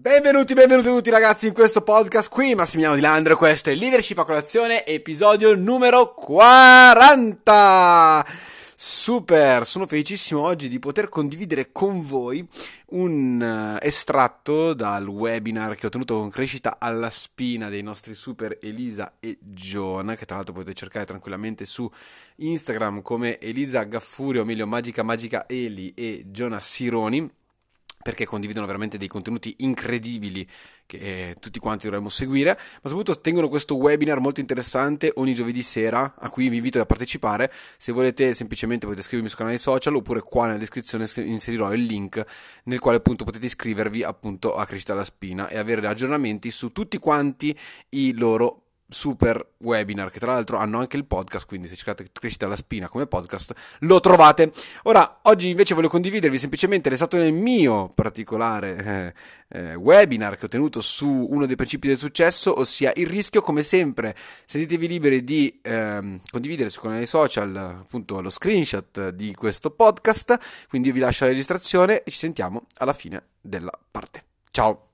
Benvenuti, benvenuti tutti ragazzi in questo podcast qui, Massimiliano Di Landro, questo è Leadership a colazione, episodio numero 40! Super, sono felicissimo oggi di poter condividere con voi un uh, estratto dal webinar che ho tenuto con crescita alla spina dei nostri super Elisa e John, che tra l'altro potete cercare tranquillamente su Instagram come Elisa Gaffurio, meglio Magica Magica Eli e Jonas Sironi perché condividono veramente dei contenuti incredibili che eh, tutti quanti dovremmo seguire, ma soprattutto tengono questo webinar molto interessante ogni giovedì sera a cui vi invito a partecipare. Se volete semplicemente potete iscrivermi sui canali social oppure qua nella descrizione inserirò il link nel quale appunto potete iscrivervi appunto a Crescita alla Spina e avere aggiornamenti su tutti quanti i loro super webinar che tra l'altro hanno anche il podcast quindi se cercate crescita alla spina come podcast lo trovate. Ora oggi invece voglio condividervi semplicemente l'esatto nel mio particolare eh, eh, webinar che ho tenuto su uno dei principi del successo ossia il rischio come sempre sentitevi liberi di eh, condividere sui canali social appunto lo screenshot di questo podcast. Quindi io vi lascio la registrazione e ci sentiamo alla fine della parte. Ciao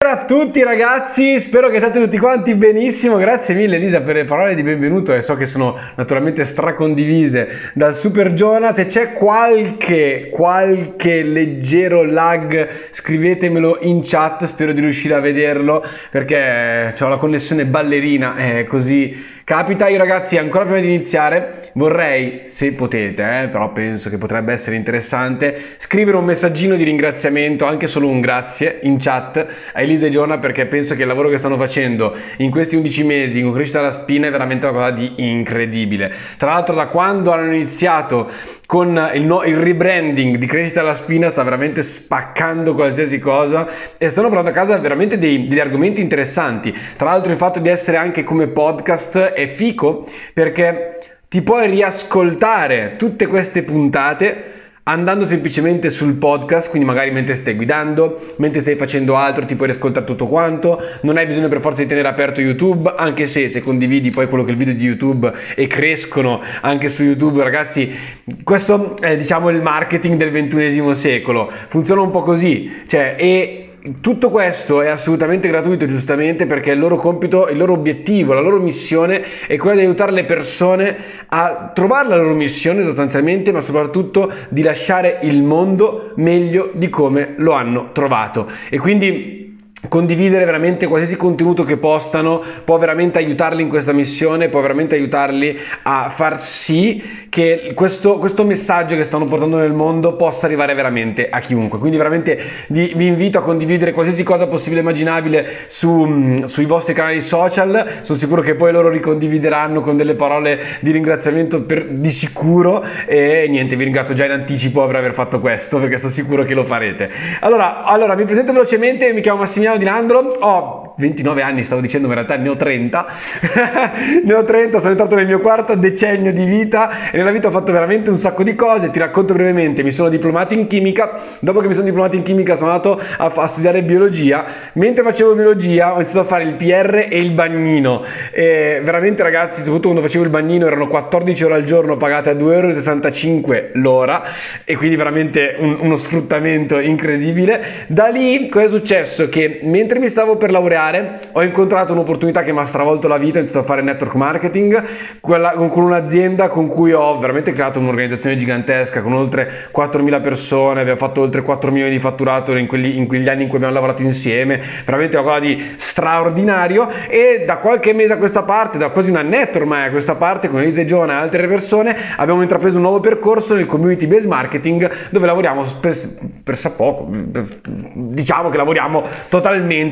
Buonasera a tutti ragazzi, spero che state tutti quanti benissimo, grazie mille Elisa per le parole di benvenuto. E so che sono naturalmente stracondivise dal Super Jonah, se c'è qualche, qualche leggero lag scrivetemelo in chat, spero di riuscire a vederlo perché ho la connessione ballerina, è così capita. Io ragazzi, ancora prima di iniziare, vorrei, se potete, eh, però penso che potrebbe essere interessante, scrivere un messaggino di ringraziamento, anche solo un grazie, in chat a Elisa e Giorna perché penso che il lavoro che stanno facendo in questi 11 mesi con crescita alla spina è veramente una cosa di incredibile. Tra l'altro da quando hanno iniziato con il, no, il rebranding di crescita alla spina sta veramente spaccando qualsiasi cosa e stanno portando a casa veramente dei, degli argomenti interessanti. Tra l'altro il fatto di essere anche come podcast è fico perché ti puoi riascoltare tutte queste puntate andando semplicemente sul podcast, quindi magari mentre stai guidando, mentre stai facendo altro, ti puoi riascoltare tutto quanto, non hai bisogno per forza di tenere aperto YouTube, anche se se condividi poi quello che è il video di YouTube e crescono anche su YouTube, ragazzi, questo è diciamo il marketing del ventunesimo secolo, funziona un po' così, cioè e tutto questo è assolutamente gratuito, giustamente, perché il loro compito, il loro obiettivo, la loro missione è quella di aiutare le persone a trovare la loro missione sostanzialmente, ma soprattutto di lasciare il mondo meglio di come lo hanno trovato. E quindi condividere veramente qualsiasi contenuto che postano può veramente aiutarli in questa missione, può veramente aiutarli a far sì che questo, questo messaggio che stanno portando nel mondo possa arrivare veramente a chiunque. Quindi veramente vi, vi invito a condividere qualsiasi cosa possibile e immaginabile su, sui vostri canali social, sono sicuro che poi loro ricondivideranno con delle parole di ringraziamento per, di sicuro e niente, vi ringrazio già in anticipo per aver fatto questo perché sono sicuro che lo farete. Allora, allora mi presento velocemente, mi chiamo Massimiliano Di Landro, ho 29 anni, stavo dicendo, ma in realtà ne ho 30. ne ho 30, sono entrato nel mio quarto decennio di vita e nella vita ho fatto veramente un sacco di cose. Ti racconto brevemente, mi sono diplomato in chimica. Dopo che mi sono diplomato in chimica sono andato a, a studiare biologia. Mentre facevo biologia ho iniziato a fare il PR e il bagnino. E veramente ragazzi, soprattutto quando facevo il bagnino erano 14 ore al giorno pagate a 2,65 euro l'ora e quindi veramente un, uno sfruttamento incredibile. Da lì cosa è successo? Che mentre mi stavo per laureare ho incontrato un'opportunità che mi ha stravolto la vita, ho iniziato a fare network marketing quella, con un'azienda con cui ho veramente creato un'organizzazione gigantesca con oltre 4.000 persone, abbiamo fatto oltre 4 milioni di fatturato in, quelli, in quegli anni in cui abbiamo lavorato insieme, veramente una cosa di straordinario e da qualche mese a questa parte, da quasi un annetto ormai a questa parte con Elisa e Giona e altre persone abbiamo intrapreso un nuovo percorso nel community based marketing dove lavoriamo per, per poco, diciamo che lavoriamo totalmente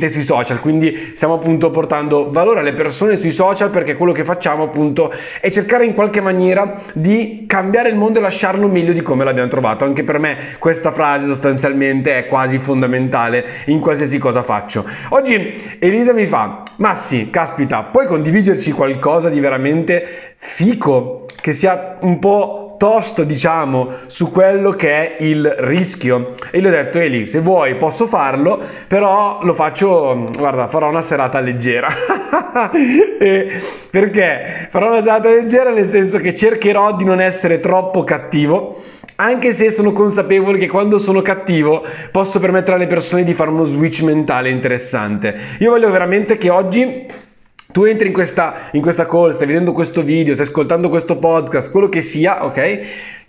sui social, quindi stiamo appunto portando valore alle persone sui social perché quello che facciamo appunto è cercare in qualche maniera di cambiare il mondo e lasciarlo meglio di come l'abbiamo trovato. Anche per me questa frase sostanzialmente è quasi fondamentale in qualsiasi cosa faccio. Oggi Elisa mi fa, Massi, caspita, puoi condividerci qualcosa di veramente fico che sia un po' tosto diciamo su quello che è il rischio. E gli ho detto Eli se vuoi posso farlo però lo faccio guarda farò una serata leggera. Perché? Farò una serata leggera nel senso che cercherò di non essere troppo cattivo anche se sono consapevole che quando sono cattivo posso permettere alle persone di fare uno switch mentale interessante. Io voglio veramente che oggi tu entri in questa, in questa call, stai vedendo questo video, stai ascoltando questo podcast, quello che sia, ok?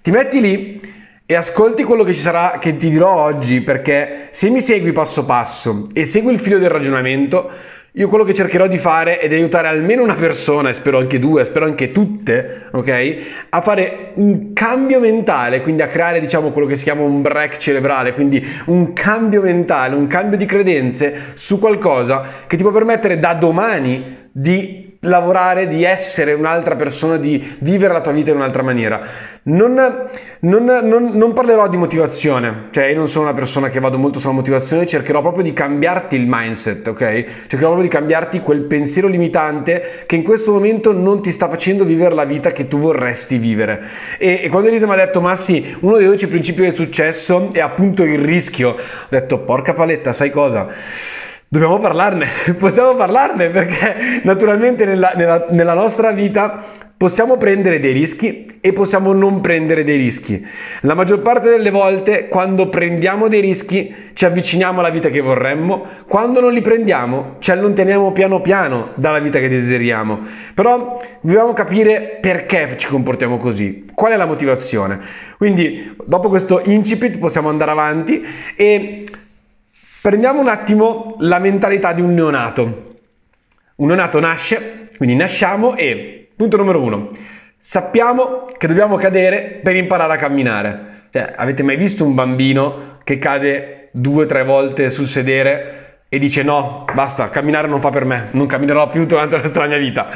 Ti metti lì e ascolti quello che ci sarà, che ti dirò oggi, perché se mi segui passo passo e segui il filo del ragionamento, io quello che cercherò di fare è di aiutare almeno una persona, e spero anche due, spero anche tutte, ok? A fare un cambio mentale, quindi a creare, diciamo, quello che si chiama un break cerebrale, quindi un cambio mentale, un cambio di credenze su qualcosa che ti può permettere da domani di lavorare, di essere un'altra persona, di vivere la tua vita in un'altra maniera. Non, non, non, non, parlerò di motivazione, cioè io non sono una persona che vado molto sulla motivazione, cercherò proprio di cambiarti il mindset, ok? Cercherò proprio di cambiarti quel pensiero limitante che in questo momento non ti sta facendo vivere la vita che tu vorresti vivere. E, e quando Elisa mi ha detto, ma sì, uno dei 12 principi del successo è appunto il rischio, ho detto, porca paletta, sai cosa? Dobbiamo parlarne, possiamo parlarne perché naturalmente nella, nella, nella, nostra vita possiamo prendere dei rischi e possiamo non prendere dei rischi. La maggior parte delle volte quando prendiamo dei rischi ci avviciniamo alla vita che vorremmo, quando non li prendiamo ci allontaniamo piano piano dalla vita che desideriamo. Però dobbiamo capire perché ci comportiamo così, qual è la motivazione. Quindi dopo questo incipit possiamo andare avanti e Prendiamo un attimo la mentalità di un neonato. Un neonato nasce, quindi nasciamo e, punto numero uno, sappiamo che dobbiamo cadere per imparare a camminare. Cioè, avete mai visto un bambino che cade due o tre volte sul sedere e dice no, basta, camminare non fa per me, non camminerò più durante la strana vita?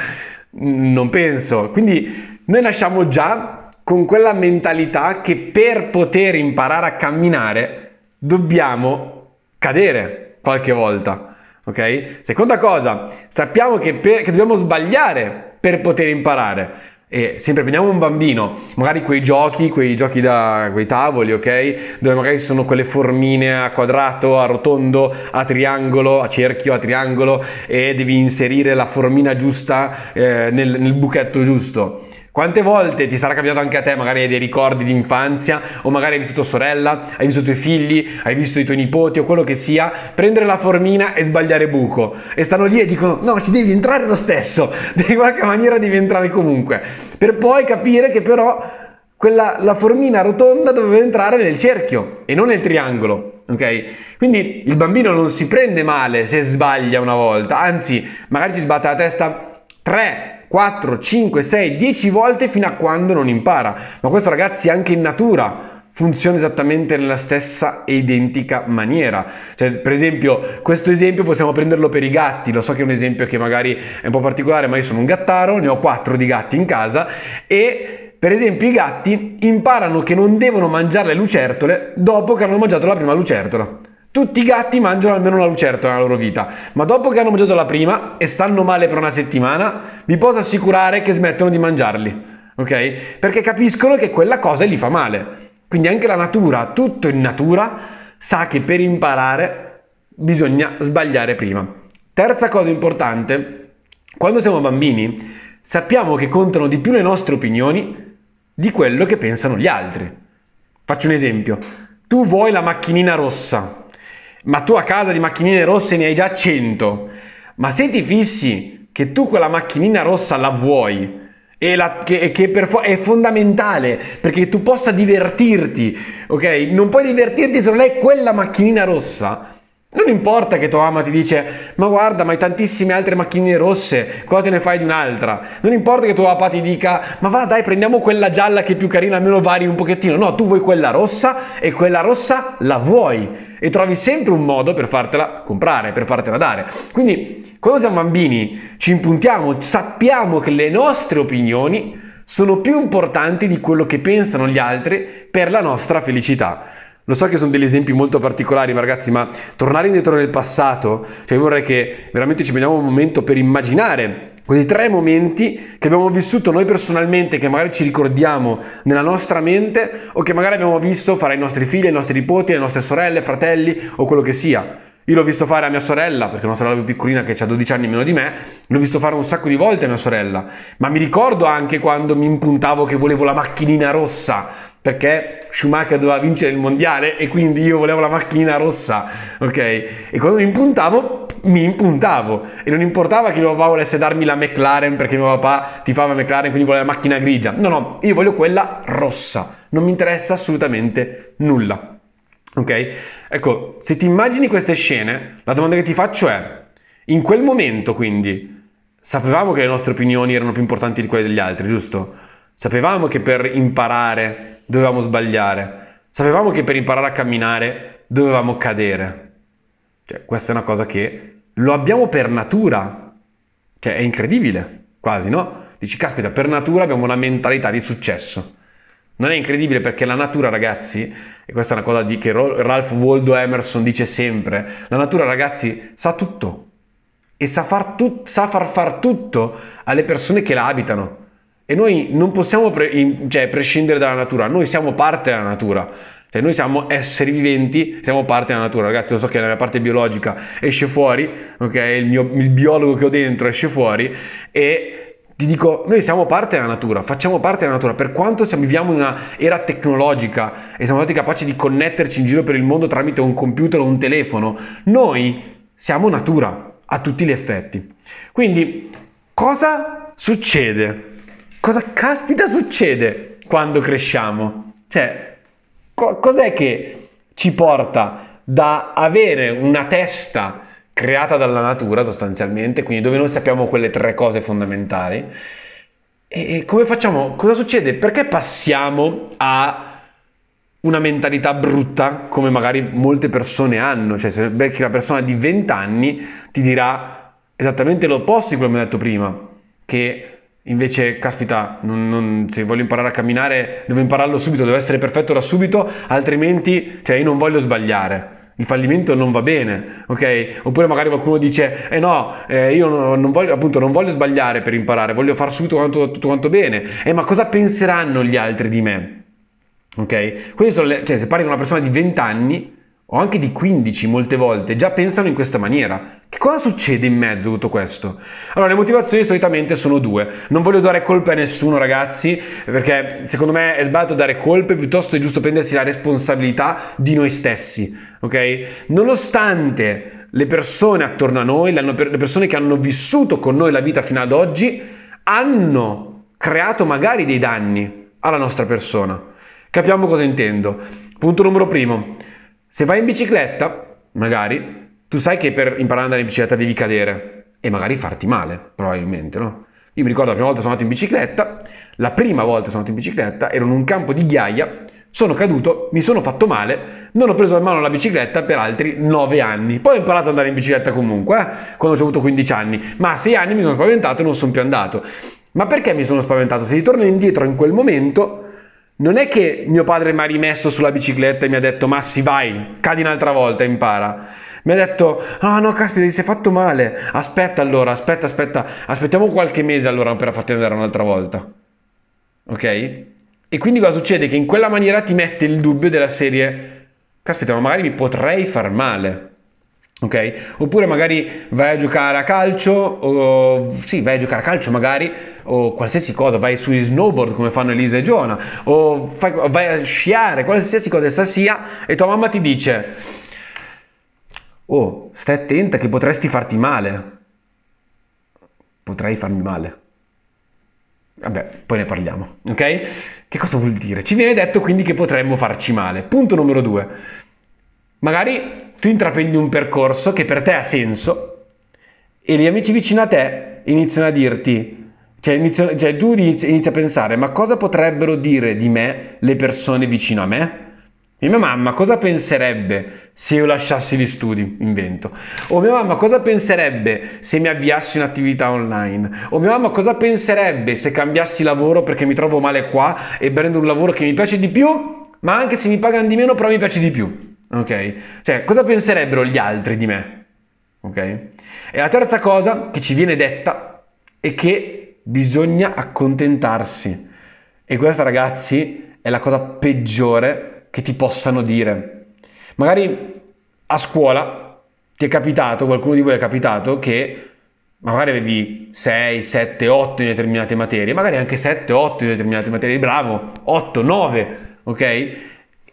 Non penso. Quindi noi nasciamo già con quella mentalità che per poter imparare a camminare dobbiamo cadere qualche volta. Ok? Seconda cosa, sappiamo che, per, che dobbiamo sbagliare per poter imparare. E sempre prendiamo un bambino, magari quei giochi, quei giochi da quei tavoli, ok? Dove magari sono quelle formine a quadrato, a rotondo, a triangolo, a cerchio, a triangolo e devi inserire la formina giusta eh, nel, nel buchetto giusto. Quante volte ti sarà capitato anche a te, magari hai dei ricordi di infanzia, o magari hai visto tua sorella, hai visto i tuoi figli, hai visto i tuoi nipoti o quello che sia, prendere la formina e sbagliare buco. E stanno lì e dicono: No, ci devi entrare lo stesso, di qualche maniera devi entrare comunque. Per poi capire che però quella, la formina rotonda doveva entrare nel cerchio e non nel triangolo. Ok? Quindi il bambino non si prende male se sbaglia una volta, anzi, magari ci sbatte la testa tre 4, 5, 6, 10 volte fino a quando non impara. Ma questo ragazzi anche in natura funziona esattamente nella stessa e identica maniera. Cioè, per esempio, questo esempio possiamo prenderlo per i gatti. Lo so che è un esempio che magari è un po' particolare, ma io sono un gattaro, ne ho 4 di gatti in casa e per esempio i gatti imparano che non devono mangiare le lucertole dopo che hanno mangiato la prima lucertola. Tutti i gatti mangiano almeno una lucertola nella loro vita, ma dopo che hanno mangiato la prima e stanno male per una settimana, vi posso assicurare che smettono di mangiarli, ok? Perché capiscono che quella cosa gli fa male. Quindi anche la natura, tutto in natura, sa che per imparare bisogna sbagliare prima. Terza cosa importante, quando siamo bambini sappiamo che contano di più le nostre opinioni di quello che pensano gli altri. Faccio un esempio. Tu vuoi la macchinina rossa, ma tu a casa di macchinine rosse ne hai già 100. Ma se ti fissi che tu quella macchinina rossa la vuoi e la, che, che per, è fondamentale perché tu possa divertirti, ok? Non puoi divertirti se non hai quella macchinina rossa. Non importa che tua mamma ti dice, ma guarda, ma hai tantissime altre macchinine rosse, cosa te ne fai di un'altra? Non importa che tuo papà ti dica, ma va dai, prendiamo quella gialla che è più carina, almeno vari un pochettino. No, tu vuoi quella rossa e quella rossa la vuoi e trovi sempre un modo per fartela comprare, per fartela dare. Quindi, quando siamo bambini, ci impuntiamo, sappiamo che le nostre opinioni sono più importanti di quello che pensano gli altri per la nostra felicità. Lo so che sono degli esempi molto particolari, ma ragazzi, ma tornare indietro nel passato, cioè vorrei che veramente ci prendiamo un momento per immaginare questi tre momenti che abbiamo vissuto noi personalmente, che magari ci ricordiamo nella nostra mente o che magari abbiamo visto fare ai nostri figli, ai nostri nipoti, alle nostre sorelle, fratelli o quello che sia. Io l'ho visto fare a mia sorella, perché è una sorella più piccolina che ha 12 anni meno di me, l'ho visto fare un sacco di volte a mia sorella, ma mi ricordo anche quando mi impuntavo che volevo la macchinina rossa perché Schumacher doveva vincere il mondiale e quindi io volevo la macchina rossa, ok? E quando mi impuntavo, mi impuntavo e non importava che mio papà volesse darmi la McLaren perché mio papà ti fa la McLaren quindi vuole la macchina grigia. No, no, io voglio quella rossa, non mi interessa assolutamente nulla. Ok? Ecco, se ti immagini queste scene, la domanda che ti faccio è, in quel momento quindi, sapevamo che le nostre opinioni erano più importanti di quelle degli altri, giusto? Sapevamo che per imparare dovevamo sbagliare. Sapevamo che per imparare a camminare dovevamo cadere. Cioè, questa è una cosa che lo abbiamo per natura. Cioè, è incredibile, quasi, no? Dici, caspita, per natura abbiamo una mentalità di successo. Non è incredibile perché la natura, ragazzi, e questa è una cosa di, che Ralph Waldo Emerson dice sempre, la natura, ragazzi, sa tutto. E sa far, tu, sa far far tutto alle persone che la abitano. E noi non possiamo pre- cioè, prescindere dalla natura, noi siamo parte della natura. Cioè noi siamo esseri viventi, siamo parte della natura, ragazzi, lo so che la mia parte biologica esce fuori, ok? Il, mio, il biologo che ho dentro esce fuori e ti dico, noi siamo parte della natura, facciamo parte della natura, per quanto siamo, viviamo in una era tecnologica e siamo stati capaci di connetterci in giro per il mondo tramite un computer o un telefono, noi siamo natura a tutti gli effetti. Quindi cosa succede? Cosa caspita succede quando cresciamo? Cioè, co- cos'è che ci porta da avere una testa creata dalla natura sostanzialmente, quindi dove noi sappiamo quelle tre cose fondamentali, e come facciamo? Cosa succede? Perché passiamo a una mentalità brutta come magari molte persone hanno? Cioè, se becchi una persona di 20 anni ti dirà esattamente l'opposto di quello che mi ho detto prima, che Invece, caspita, non, non, se voglio imparare a camminare, devo impararlo subito, devo essere perfetto da subito, altrimenti, cioè, io non voglio sbagliare. Il fallimento non va bene, ok? Oppure magari qualcuno dice, eh no, eh, io non, voglio, appunto, non voglio sbagliare per imparare, voglio fare subito quanto, tutto quanto bene. Eh, ma cosa penseranno gli altri di me? Ok? Quindi sono le, cioè, se parli con una persona di 20 anni, o anche di 15 molte volte, già pensano in questa maniera. Che cosa succede in mezzo a tutto questo? Allora, le motivazioni solitamente sono due. Non voglio dare colpe a nessuno, ragazzi, perché secondo me è sbagliato dare colpe, piuttosto è giusto prendersi la responsabilità di noi stessi, ok? Nonostante le persone attorno a noi, le persone che hanno vissuto con noi la vita fino ad oggi, hanno creato magari dei danni alla nostra persona. Capiamo cosa intendo. Punto numero primo se vai in bicicletta, magari, tu sai che per imparare ad andare in bicicletta devi cadere e magari farti male, probabilmente, no? Io mi ricordo la prima volta sono andato in bicicletta, la prima volta sono andato in bicicletta, ero in un campo di ghiaia, sono caduto, mi sono fatto male, non ho preso in mano la bicicletta per altri 9 anni. Poi ho imparato ad andare in bicicletta comunque, eh, quando ho avuto 15 anni, ma a 6 anni mi sono spaventato e non sono più andato. Ma perché mi sono spaventato? Se ritorno indietro in quel momento, non è che mio padre mi ha rimesso sulla bicicletta e mi ha detto Massi vai, cadi un'altra volta, impara. Mi ha detto, ah oh, no, caspita, ti sei fatto male. Aspetta allora, aspetta, aspetta, aspettiamo qualche mese allora per farti andare un'altra volta. Ok? E quindi cosa succede? Che in quella maniera ti mette il dubbio della serie, caspita, ma magari mi potrei far male. Ok? Oppure magari vai a giocare a calcio, o sì, vai a giocare a calcio magari, o qualsiasi cosa, vai sui snowboard come fanno Elisa e Giona, o fai, vai a sciare, qualsiasi cosa essa sia, e tua mamma ti dice, oh, stai attenta che potresti farti male. Potrei farmi male. Vabbè, poi ne parliamo, ok? Che cosa vuol dire? Ci viene detto quindi che potremmo farci male. Punto numero due. Magari tu intraprendi un percorso che per te ha senso e gli amici vicino a te iniziano a dirti, cioè, inizio, cioè tu inizi, inizi, a pensare, ma cosa potrebbero dire di me le persone vicino a me? E mia mamma cosa penserebbe se io lasciassi gli studi, invento? O mia mamma cosa penserebbe se mi avviassi un'attività online? O mia mamma cosa penserebbe se cambiassi lavoro perché mi trovo male qua e prendo un lavoro che mi piace di più, ma anche se mi pagano di meno però mi piace di più? Ok? Cioè, cosa penserebbero gli altri di me? Ok? E la terza cosa che ci viene detta è che bisogna accontentarsi. E questa, ragazzi, è la cosa peggiore che ti possano dire. Magari a scuola ti è capitato, qualcuno di voi è capitato che magari avevi 6, 7, 8 in determinate materie, magari anche 7, 8 in determinate materie, bravo, 8, 9, ok?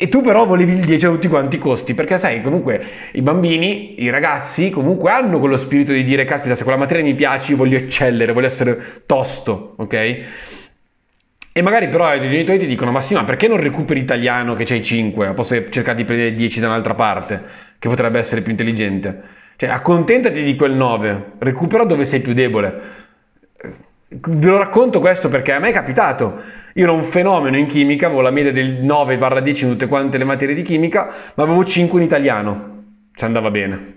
E tu però volevi il 10 a tutti quanti i costi, perché sai, comunque i bambini, i ragazzi, comunque hanno quello spirito di dire, caspita, se quella materia mi piace, io voglio eccellere, voglio essere tosto, ok? E magari però i tuoi genitori ti dicono, ma sì, ma perché non recuperi italiano che c'hai 5? Posso cercare di prendere 10 da un'altra parte, che potrebbe essere più intelligente. Cioè, accontentati di quel 9, recupera dove sei più debole. Ve lo racconto questo perché a me è capitato. Io ero un fenomeno in chimica, avevo la media del 9-10 in tutte quante le materie di chimica, ma avevo 5 in italiano. Ci andava bene.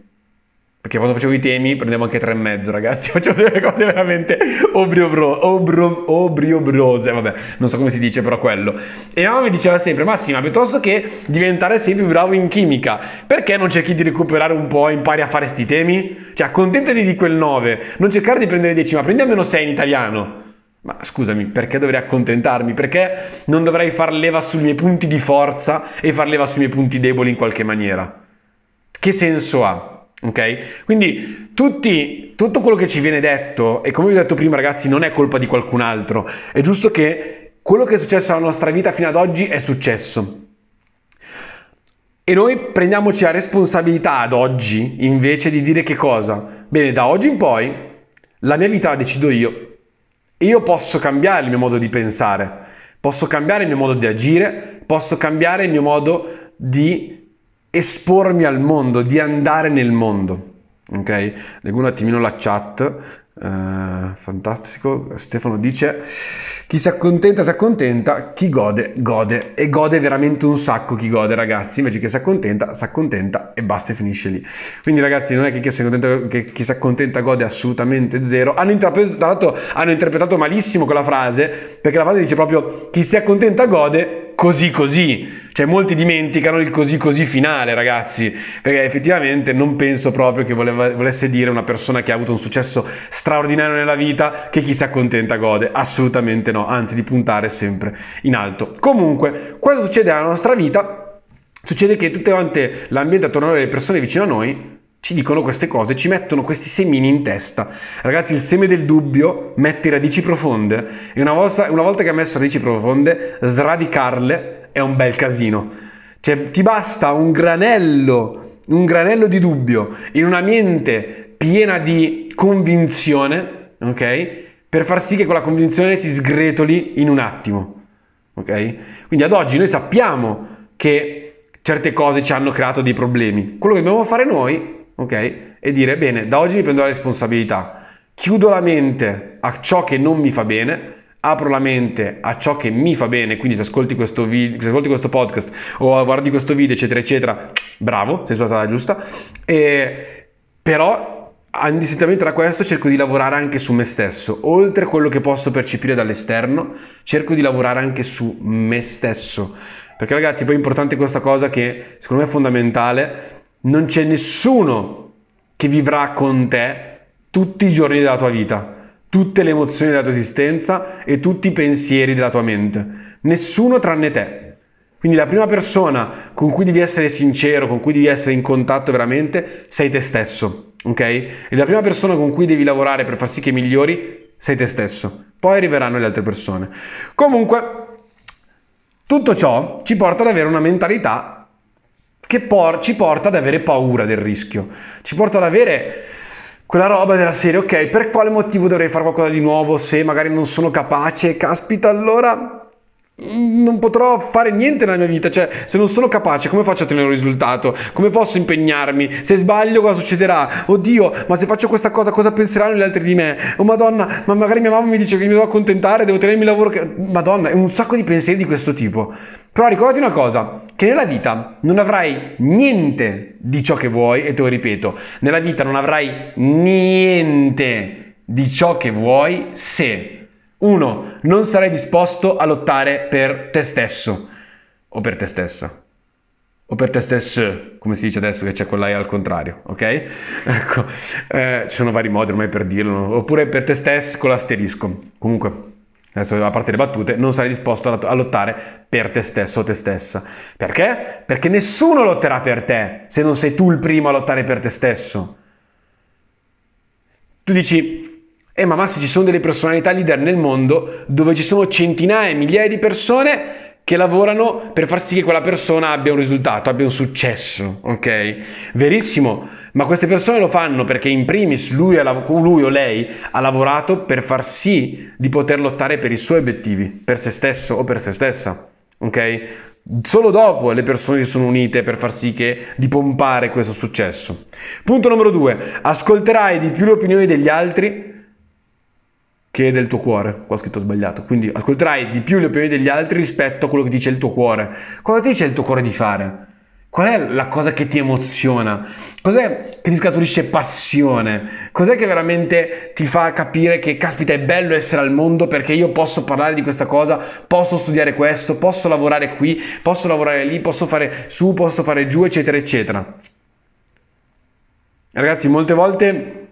Perché quando facevo i temi prendevo anche tre e mezzo, ragazzi. Facevo delle cose veramente obriobro, obro, obriobrose. Vabbè, non so come si dice, però quello. E mamma mi diceva sempre: Massima, piuttosto che diventare sempre più bravo in chimica, perché non cerchi di recuperare un po' e impari a fare sti temi? Cioè, accontentati di quel 9. Non cercare di prendere 10, ma prendi almeno 6 in italiano. Ma scusami, perché dovrei accontentarmi? Perché non dovrei far leva sui miei punti di forza e far leva sui miei punti deboli in qualche maniera? Che senso ha? Ok? Quindi tutti, tutto quello che ci viene detto, e come vi ho detto prima ragazzi, non è colpa di qualcun altro, è giusto che quello che è successo nella nostra vita fino ad oggi è successo. E noi prendiamoci la responsabilità ad oggi invece di dire che cosa? Bene, da oggi in poi la mia vita la decido io. Io posso cambiare il mio modo di pensare, posso cambiare il mio modo di agire, posso cambiare il mio modo di espormi al mondo, di andare nel mondo. Ok? Leggo un attimino la chat. Uh, fantastico. Stefano dice: Chi si accontenta, si accontenta, chi gode, gode. E gode veramente un sacco chi gode, ragazzi. Invece che si accontenta, si accontenta e basta e finisce lì. Quindi, ragazzi, non è che chi si accontenta, che chi si accontenta gode assolutamente zero. Hanno interpretato, hanno interpretato malissimo quella frase, perché la frase dice proprio: Chi si accontenta gode così così. Cioè molti dimenticano il così così finale, ragazzi, perché effettivamente non penso proprio che voleva, volesse dire una persona che ha avuto un successo straordinario nella vita che chi si accontenta gode. Assolutamente no, anzi di puntare sempre in alto. Comunque, cosa succede nella nostra vita? Succede che tutte quante l'ambiente attorno alle persone vicino a noi ci dicono queste cose, ci mettono questi semini in testa. Ragazzi, il seme del dubbio mette radici profonde e una volta, una volta che ha messo radici profonde, sradicarle è un bel casino. Cioè, ti basta un granello, un granello di dubbio in una mente piena di convinzione, ok? Per far sì che quella convinzione si sgretoli in un attimo, ok? Quindi ad oggi noi sappiamo che certe cose ci hanno creato dei problemi. Quello che dobbiamo fare noi ok? E dire, bene, da oggi mi prendo la responsabilità, chiudo la mente a ciò che non mi fa bene, apro la mente a ciò che mi fa bene, quindi se ascolti questo, video, se ascolti questo podcast o guardi questo video, eccetera, eccetera, bravo, sei stata la giusta, e, però indistintamente da questo cerco di lavorare anche su me stesso, oltre a quello che posso percepire dall'esterno, cerco di lavorare anche su me stesso, perché ragazzi poi è importante questa cosa che secondo me è fondamentale, non c'è nessuno che vivrà con te tutti i giorni della tua vita, tutte le emozioni della tua esistenza e tutti i pensieri della tua mente. Nessuno tranne te. Quindi la prima persona con cui devi essere sincero, con cui devi essere in contatto veramente, sei te stesso, ok? E la prima persona con cui devi lavorare per far sì che migliori, sei te stesso. Poi arriveranno le altre persone. Comunque, tutto ciò ci porta ad avere una mentalità che por- ci porta ad avere paura del rischio, ci porta ad avere quella roba della serie, ok, per quale motivo dovrei fare qualcosa di nuovo se magari non sono capace, caspita, allora non potrò fare niente nella mia vita, cioè se non sono capace come faccio a ottenere un risultato? Come posso impegnarmi? Se sbaglio cosa succederà? Oddio, ma se faccio questa cosa cosa penseranno gli altri di me? Oh madonna, ma magari mia mamma mi dice che mi devo accontentare, devo tenermi il lavoro che... Madonna, è un sacco di pensieri di questo tipo. Però ricordati una cosa, che nella vita non avrai niente di ciò che vuoi, e te lo ripeto, nella vita non avrai niente di ciò che vuoi se uno, non sarai disposto a lottare per te stesso o per te stessa. O per te stesso, come si dice adesso che c'è quella al contrario, ok? Ecco, eh, ci sono vari modi ormai per dirlo. Oppure per te stesso con l'asterisco. Comunque, adesso a parte le battute, non sarai disposto a lottare per te stesso o te stessa. Perché? Perché nessuno lotterà per te se non sei tu il primo a lottare per te stesso. Tu dici, eh, ma, se ci sono delle personalità leader nel mondo dove ci sono centinaia, migliaia di persone che lavorano per far sì che quella persona abbia un risultato, abbia un successo, ok? Verissimo, ma queste persone lo fanno perché in primis lui, lui, o lei ha lavorato per far sì di poter lottare per i suoi obiettivi, per se stesso o per se stessa, ok? Solo dopo le persone si sono unite per far sì che di pompare questo successo. Punto numero due, ascolterai di più le opinioni degli altri che del tuo cuore. Qua ho scritto sbagliato. Quindi ascolterai di più le opinioni degli altri rispetto a quello che dice il tuo cuore. Cosa ti dice il tuo cuore di fare? Qual è la cosa che ti emoziona? Cos'è che ti scaturisce passione? Cos'è che veramente ti fa capire che, caspita, è bello essere al mondo perché io posso parlare di questa cosa, posso studiare questo, posso lavorare qui, posso lavorare lì, posso fare su, posso fare giù, eccetera, eccetera. Ragazzi, molte volte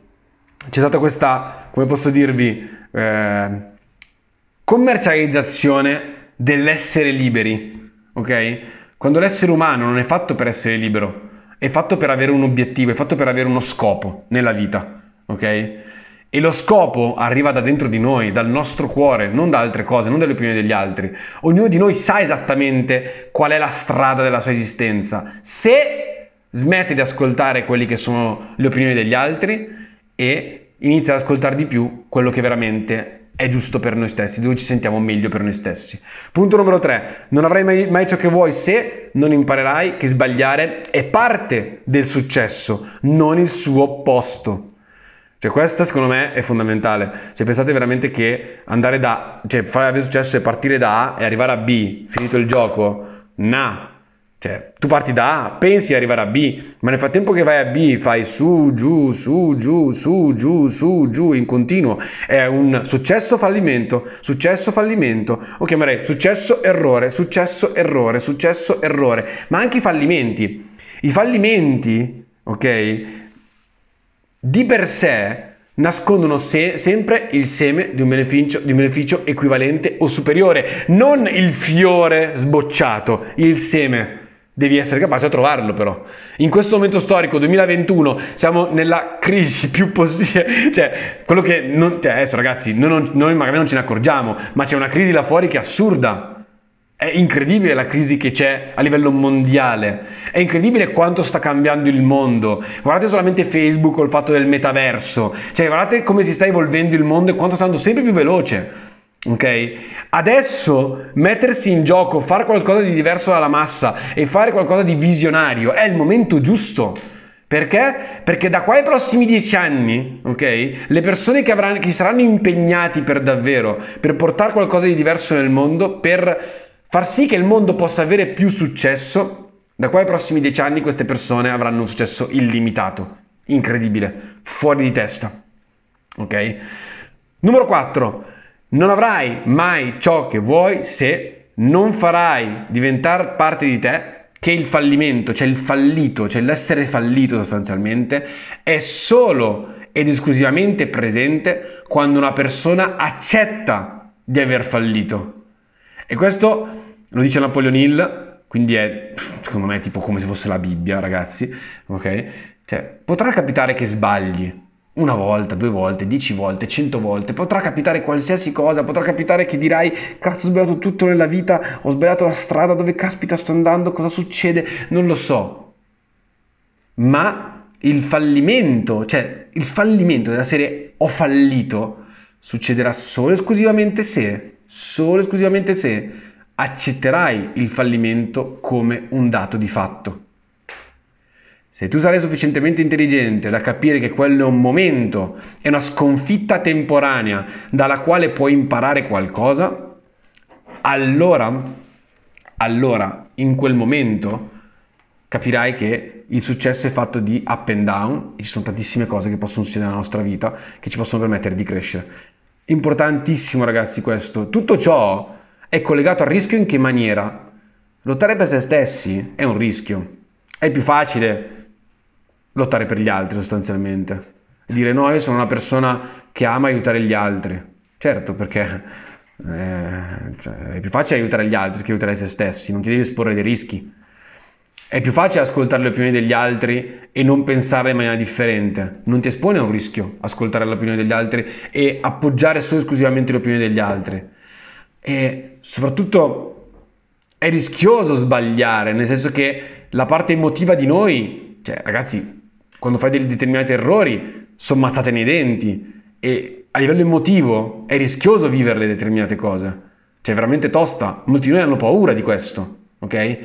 c'è stata questa, come posso dirvi, eh, commercializzazione dell'essere liberi, ok? Quando l'essere umano non è fatto per essere libero, è fatto per avere un obiettivo, è fatto per avere uno scopo nella vita, ok? E lo scopo arriva da dentro di noi, dal nostro cuore, non da altre cose, non dalle opinioni degli altri. Ognuno di noi sa esattamente qual è la strada della sua esistenza. Se smette di ascoltare quelle che sono le opinioni degli altri e inizia ad ascoltare di più quello che veramente è giusto per noi stessi, dove ci sentiamo meglio per noi stessi. Punto numero 3. Non avrai mai, mai, ciò che vuoi se non imparerai che sbagliare è parte del successo, non il suo opposto. Cioè questa secondo me è fondamentale. Se pensate veramente che andare da, cioè fare successo e partire da A e arrivare a B, finito il gioco, na, cioè, tu parti da A, pensi di arrivare a B, ma nel frattempo che vai a B fai su, giù, su, giù, su, giù, su, giù, in continuo. È un successo, fallimento, successo, fallimento. O chiamerei successo, errore, successo, errore, successo, errore. Ma anche i fallimenti. I fallimenti, ok, di per sé nascondono se- sempre il seme di un, di un beneficio equivalente o superiore, non il fiore sbocciato, il seme devi essere capace a trovarlo però. In questo momento storico 2021 siamo nella crisi più possibile, cioè quello che non, cioè, adesso ragazzi, noi, noi magari non ce ne accorgiamo, ma c'è una crisi là fuori che è assurda. È incredibile la crisi che c'è a livello mondiale, è incredibile quanto sta cambiando il mondo. Guardate solamente Facebook o il fatto del metaverso, cioè guardate come si sta evolvendo il mondo e quanto sta andando sempre più veloce. Ok? Adesso mettersi in gioco, fare qualcosa di diverso dalla massa e fare qualcosa di visionario è il momento giusto. Perché? Perché da qua ai prossimi dieci anni, ok? Le persone che, avranno, che saranno impegnati per davvero, per portare qualcosa di diverso nel mondo, per far sì che il mondo possa avere più successo, da qua ai prossimi dieci anni queste persone avranno un successo illimitato, incredibile, fuori di testa. Ok? Numero 4. Non avrai mai ciò che vuoi se non farai diventare parte di te che il fallimento, cioè il fallito, cioè l'essere fallito sostanzialmente, è solo ed esclusivamente presente quando una persona accetta di aver fallito. E questo lo dice Napoleon Hill, quindi è secondo me tipo come se fosse la Bibbia, ragazzi, ok? Cioè, potrà capitare che sbagli, una volta, due volte, dieci volte, cento volte, potrà capitare qualsiasi cosa, potrà capitare che dirai cazzo ho sbagliato tutto nella vita, ho sbagliato la strada, dove caspita sto andando, cosa succede, non lo so. Ma il fallimento, cioè il fallimento della serie ho fallito, succederà solo esclusivamente se, solo esclusivamente se accetterai il fallimento come un dato di fatto. Se tu sarai sufficientemente intelligente da capire che quello è un momento, è una sconfitta temporanea dalla quale puoi imparare qualcosa, allora, allora in quel momento capirai che il successo è fatto di up and down e ci sono tantissime cose che possono succedere nella nostra vita che ci possono permettere di crescere. Importantissimo ragazzi questo. Tutto ciò è collegato al rischio in che maniera? Lottare per se stessi è un rischio. È più facile lottare per gli altri sostanzialmente. Dire no, io sono una persona che ama aiutare gli altri. Certo, perché eh, cioè, è più facile aiutare gli altri che aiutare se stessi, non ti devi esporre dei rischi. È più facile ascoltare le opinioni degli altri e non pensare in maniera differente. Non ti espone a un rischio ascoltare l'opinione degli altri e appoggiare solo e esclusivamente le opinioni degli altri. E soprattutto è rischioso sbagliare, nel senso che la parte emotiva di noi, cioè ragazzi, quando fai dei determinati errori, sono mazzate nei denti e a livello emotivo è rischioso vivere le determinate cose. Cioè, è veramente tosta. Molti di noi hanno paura di questo, ok?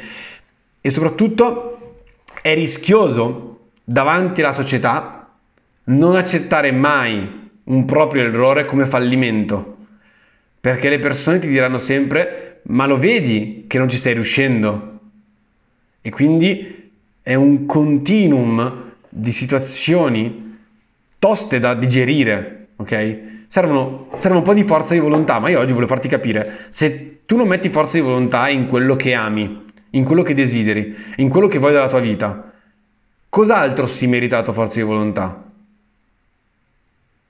E soprattutto è rischioso davanti alla società non accettare mai un proprio errore come fallimento. Perché le persone ti diranno sempre, ma lo vedi che non ci stai riuscendo. E quindi è un continuum di situazioni toste da digerire, ok? Servono, serve un po' di forza di volontà, ma io oggi voglio farti capire, se tu non metti forza di volontà in quello che ami, in quello che desideri, in quello che vuoi dalla tua vita, cos'altro si merita la tua forza di volontà?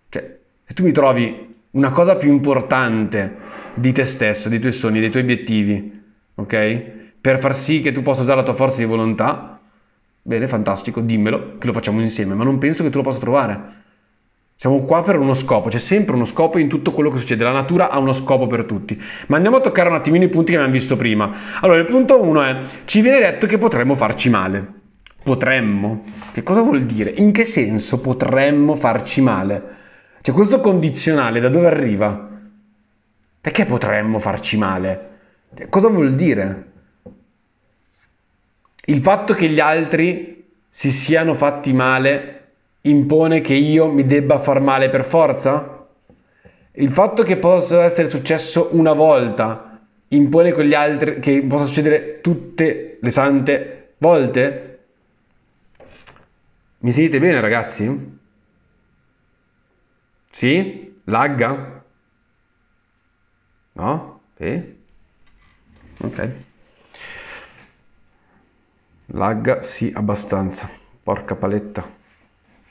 Cioè, se tu mi trovi una cosa più importante di te stesso, dei tuoi sogni, dei tuoi obiettivi, ok? Per far sì che tu possa usare la tua forza di volontà, bene, fantastico, dimmelo, che lo facciamo insieme, ma non penso che tu lo possa trovare. Siamo qua per uno scopo, c'è sempre uno scopo in tutto quello che succede, la natura ha uno scopo per tutti. Ma andiamo a toccare un attimino i punti che abbiamo visto prima. Allora, il punto 1 è, ci viene detto che potremmo farci male. Potremmo? Che cosa vuol dire? In che senso potremmo farci male? Cioè, questo condizionale da dove arriva? Perché potremmo farci male? Cioè, cosa vuol dire? Il fatto che gli altri si siano fatti male impone che io mi debba far male per forza? Il fatto che possa essere successo una volta impone con gli altri che possa succedere tutte le sante volte? Mi sentite bene ragazzi? Sì? Lagga? No? Sì? Ok. Lagga sì abbastanza. Porca paletta.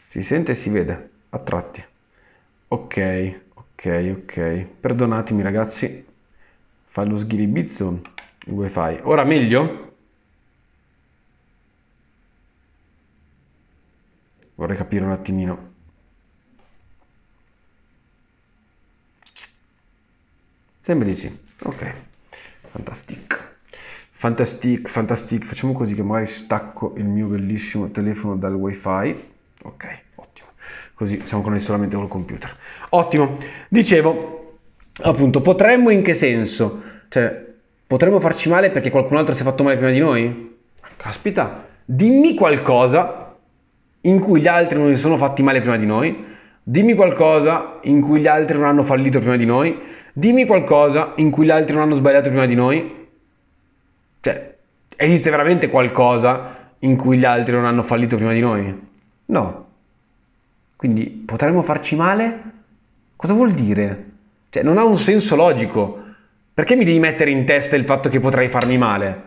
Si sente e si vede a tratti. Ok, ok, ok. Perdonatemi ragazzi, fa lo sghiribizzo il wifi. Ora meglio? Vorrei capire un attimino. Sembra di sì. Ok, fantastic. Fantastic, fantastic. Facciamo così che magari stacco il mio bellissimo telefono dal wifi. Ok così siamo connessi solamente col computer. Ottimo, dicevo, appunto, potremmo in che senso? Cioè, potremmo farci male perché qualcun altro si è fatto male prima di noi? Caspita, dimmi qualcosa in cui gli altri non si sono fatti male prima di noi, dimmi qualcosa in cui gli altri non hanno fallito prima di noi, dimmi qualcosa in cui gli altri non hanno sbagliato prima di noi. Cioè, esiste veramente qualcosa in cui gli altri non hanno fallito prima di noi? No. Quindi potremmo farci male? Cosa vuol dire? Cioè, non ha un senso logico. Perché mi devi mettere in testa il fatto che potrei farmi male?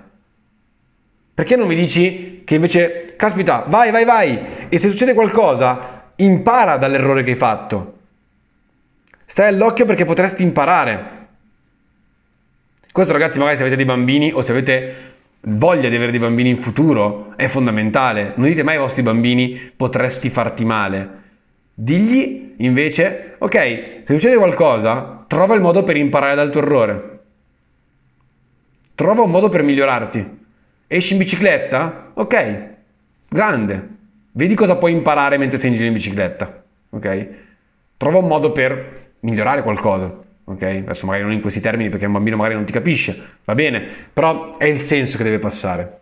Perché non mi dici che invece, caspita, vai, vai, vai, e se succede qualcosa, impara dall'errore che hai fatto. Stai all'occhio perché potresti imparare. Questo ragazzi, magari se avete dei bambini o se avete voglia di avere dei bambini in futuro, è fondamentale. Non dite mai ai vostri bambini potresti farti male. Digli invece, ok, se succede qualcosa, trova il modo per imparare dal tuo errore. Trova un modo per migliorarti. Esci in bicicletta? Ok, grande. Vedi cosa puoi imparare mentre sei in giro in bicicletta. Ok? Trova un modo per migliorare qualcosa. Ok? Adesso magari non in questi termini perché un bambino magari non ti capisce. Va bene, però è il senso che deve passare.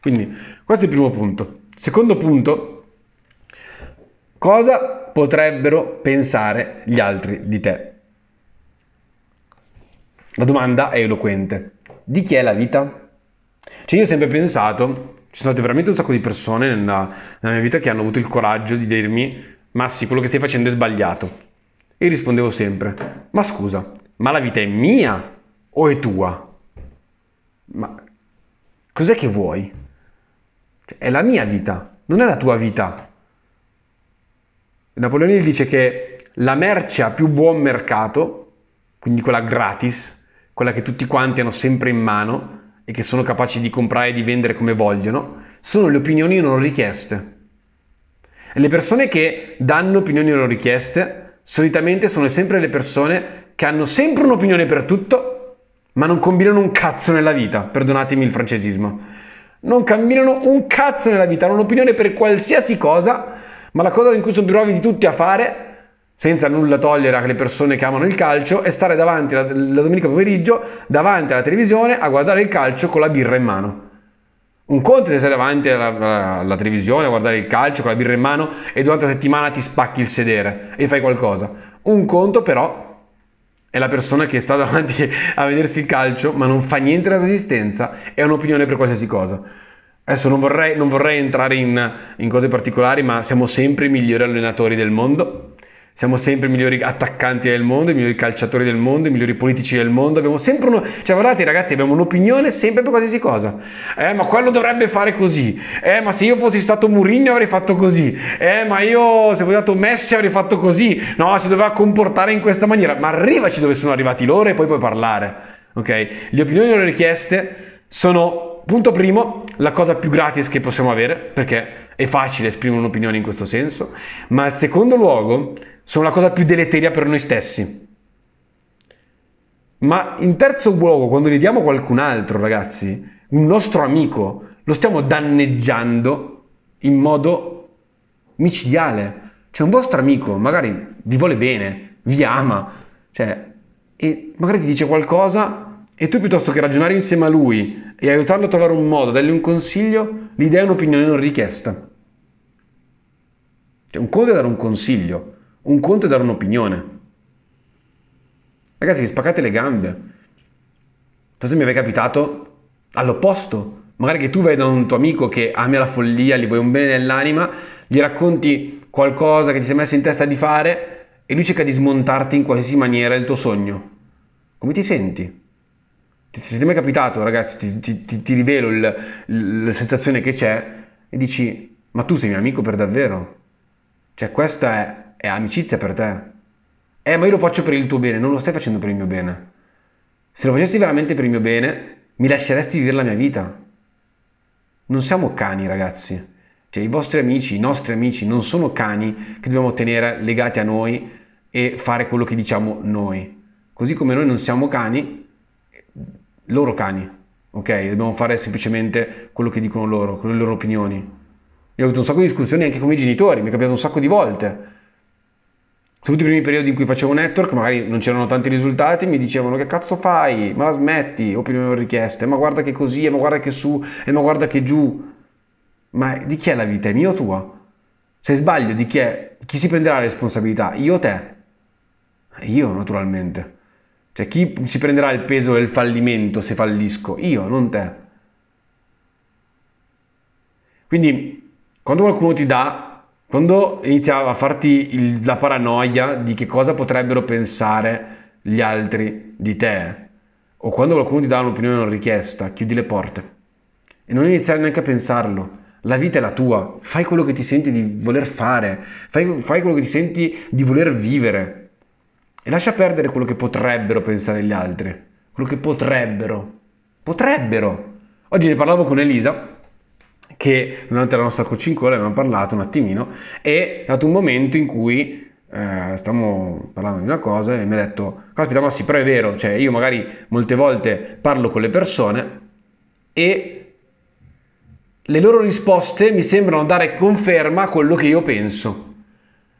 Quindi, questo è il primo punto. Secondo punto, Cosa potrebbero pensare gli altri di te? La domanda è eloquente. Di chi è la vita? Cioè io ho sempre pensato, ci sono state veramente un sacco di persone nella, nella mia vita che hanno avuto il coraggio di dirmi, ma sì, quello che stai facendo è sbagliato. E rispondevo sempre, ma scusa, ma la vita è mia o è tua? Ma cos'è che vuoi? Cioè, è la mia vita, non è la tua vita. Napoleone dice che la merce a più buon mercato, quindi quella gratis, quella che tutti quanti hanno sempre in mano e che sono capaci di comprare e di vendere come vogliono, sono le opinioni non richieste. E le persone che danno opinioni non richieste solitamente sono sempre le persone che hanno sempre un'opinione per tutto, ma non combinano un cazzo nella vita, perdonatemi il francesismo. Non combinano un cazzo nella vita, hanno un'opinione per qualsiasi cosa, ma la cosa in cui sono più bravi di tutti a fare, senza nulla togliere alle persone che amano il calcio, è stare davanti la, la domenica pomeriggio, davanti alla televisione, a guardare il calcio con la birra in mano. Un conto se sei davanti alla, alla, alla, televisione a guardare il calcio con la birra in mano e durante la settimana ti spacchi il sedere e fai qualcosa. Un conto però è la persona che sta davanti a vedersi il calcio ma non fa niente nella resistenza e ha un'opinione per qualsiasi cosa. Adesso non vorrei, non vorrei entrare in, in cose particolari ma siamo sempre i migliori allenatori del mondo siamo sempre i migliori attaccanti del mondo, i migliori calciatori del mondo, i migliori politici del mondo. Abbiamo sempre uno. Cioè, guardate, ragazzi, abbiamo un'opinione sempre per qualsiasi cosa. Eh, ma quello dovrebbe fare così. Eh, ma se io fossi stato Mourinho avrei fatto così. Eh, ma io se fossi stato Messi avrei fatto così. No, si doveva comportare in questa maniera. Ma arrivaci dove sono arrivati loro e poi puoi parlare. Ok? Le opinioni non richieste sono, punto primo, la cosa più gratis che possiamo avere, perché è facile esprimere un'opinione in questo senso, ma al secondo luogo sono la cosa più deleteria per noi stessi. Ma in terzo luogo, quando li diamo a qualcun altro, ragazzi, un nostro amico, lo stiamo danneggiando in modo micidiale. Cioè un vostro amico magari vi vuole bene, vi ama, cioè, e magari ti dice qualcosa e tu piuttosto che ragionare insieme a lui e aiutarlo a trovare un modo, dargli un consiglio, l'idea è un'opinione non richiesta. Cioè, un conto è dare un consiglio, un conto è dare un'opinione. Ragazzi, vi spaccate le gambe. Forse mi è capitato all'opposto. Magari che tu veda un tuo amico che ami la follia, gli vuoi un bene nell'anima, gli racconti qualcosa che ti sei messo in testa di fare e lui cerca di smontarti in qualsiasi maniera il tuo sogno. Come ti senti? Ti, ti è mai capitato, ragazzi? Ti, ti, ti rivelo il, il, la sensazione che c'è e dici: Ma tu sei mio amico per davvero? Cioè, questa è, è amicizia per te. Eh, ma io lo faccio per il tuo bene, non lo stai facendo per il mio bene. Se lo facessi veramente per il mio bene, mi lasceresti vivere la mia vita. Non siamo cani, ragazzi. Cioè, i vostri amici, i nostri amici, non sono cani che dobbiamo tenere legati a noi e fare quello che diciamo noi. Così come noi non siamo cani, loro cani. Ok? Dobbiamo fare semplicemente quello che dicono loro, con le loro opinioni. Io ho avuto un sacco di discussioni anche con i miei genitori, mi è capitato un sacco di volte. Soprattutto i primi periodi in cui facevo network, magari non c'erano tanti risultati, mi dicevano che cazzo fai, ma la smetti, opinioni non richieste, ma guarda che così, ma guarda che su, e ma guarda che giù. Ma di chi è la vita? È mia o tua? Se sbaglio, di chi è? Chi si prenderà la responsabilità? Io o te? Io, naturalmente. Cioè, chi si prenderà il peso del fallimento se fallisco? Io, non te. Quindi quando qualcuno ti dà, quando inizia a farti il, la paranoia di che cosa potrebbero pensare gli altri di te, o quando qualcuno ti dà un'opinione non richiesta, chiudi le porte e non iniziare neanche a pensarlo. La vita è la tua, fai quello che ti senti di voler fare, fai, fai quello che ti senti di voler vivere. E lascia perdere quello che potrebbero pensare gli altri, quello che potrebbero, potrebbero. Oggi ne parlavo con Elisa che durante la nostra coaching call abbiamo parlato un attimino e è stato un momento in cui eh, stavamo parlando di una cosa e mi ha detto, caspita ma sì, però è vero, cioè io magari molte volte parlo con le persone e le loro risposte mi sembrano dare conferma a quello che io penso.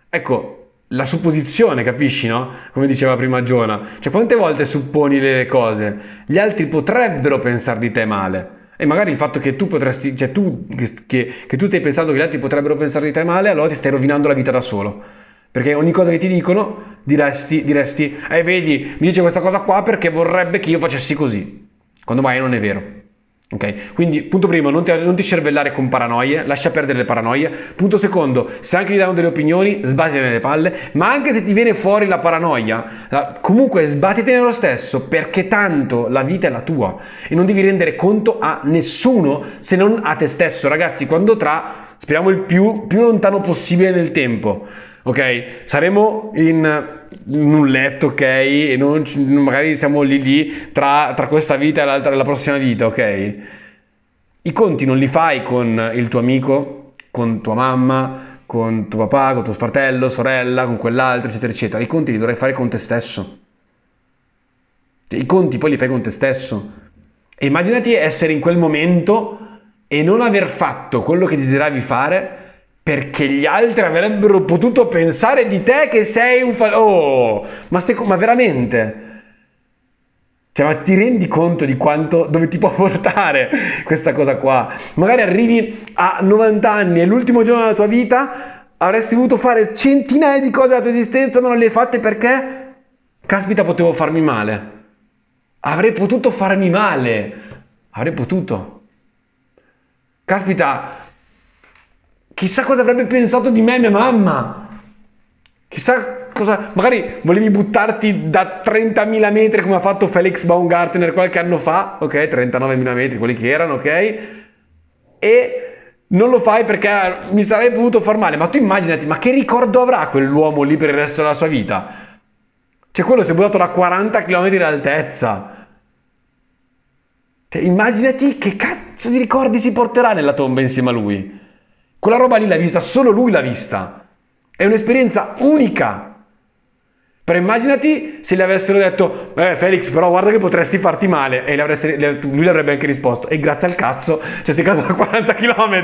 Ecco, la supposizione, capisci, no? Come diceva prima Giona. Cioè, quante volte supponi le cose? Gli altri potrebbero pensare di te male. E magari il fatto che tu potresti, cioè tu, che, che tu stai pensando che gli altri potrebbero pensare di te male, allora ti stai rovinando la vita da solo. Perché ogni cosa che ti dicono diresti, diresti, eh vedi, mi dice questa cosa qua perché vorrebbe che io facessi così. Quando mai non è vero. Ok, quindi punto primo, non ti, non ti, cervellare con paranoie, lascia perdere le paranoie. Punto secondo, se anche gli danno delle opinioni, sbattete nelle palle, ma anche se ti viene fuori la paranoia, la, comunque sbattete lo stesso, perché tanto la vita è la tua e non devi rendere conto a nessuno se non a te stesso. Ragazzi, quando tra, speriamo il più, più lontano possibile nel tempo, ok? Saremo in, in un letto, ok? E non, magari siamo lì lì tra, tra questa vita e la prossima vita, ok? I conti non li fai con il tuo amico, con tua mamma, con tuo papà, con tuo fratello, sorella, con quell'altro, eccetera, eccetera. I conti li dovrai fare con te stesso. I conti poi li fai con te stesso. E immaginati essere in quel momento e non aver fatto quello che desideravi fare perché gli altri avrebbero potuto pensare di te che sei un fallo. Oh, ma, se, ma veramente? Cioè, ma ti rendi conto di quanto, dove ti può portare questa cosa qua? Magari arrivi a 90 anni e l'ultimo giorno della tua vita avresti voluto fare centinaia di cose della tua esistenza, ma non le hai fatte perché? Caspita, potevo farmi male. Avrei potuto farmi male. Avrei potuto. Caspita, chissà cosa avrebbe pensato di me mia mamma. Chissà cosa... Magari volevi buttarti da 30.000 metri come ha fatto Felix Baumgartner qualche anno fa, ok? 39.000 metri, quelli che erano, ok? E non lo fai perché mi sarei potuto far male. Ma tu immaginati, ma che ricordo avrà quell'uomo lì per il resto della sua vita? Cioè, quello si è buttato da 40 km d'altezza. Cioè, immaginati che cazzo di ricordi si porterà nella tomba insieme a lui. Quella roba lì l'ha vista, solo lui l'ha vista. È un'esperienza unica. Però immaginati se gli avessero detto, eh Felix, però guarda che potresti farti male. E lui le avrebbe anche risposto, e grazie al cazzo, cioè sei caduto a 40 km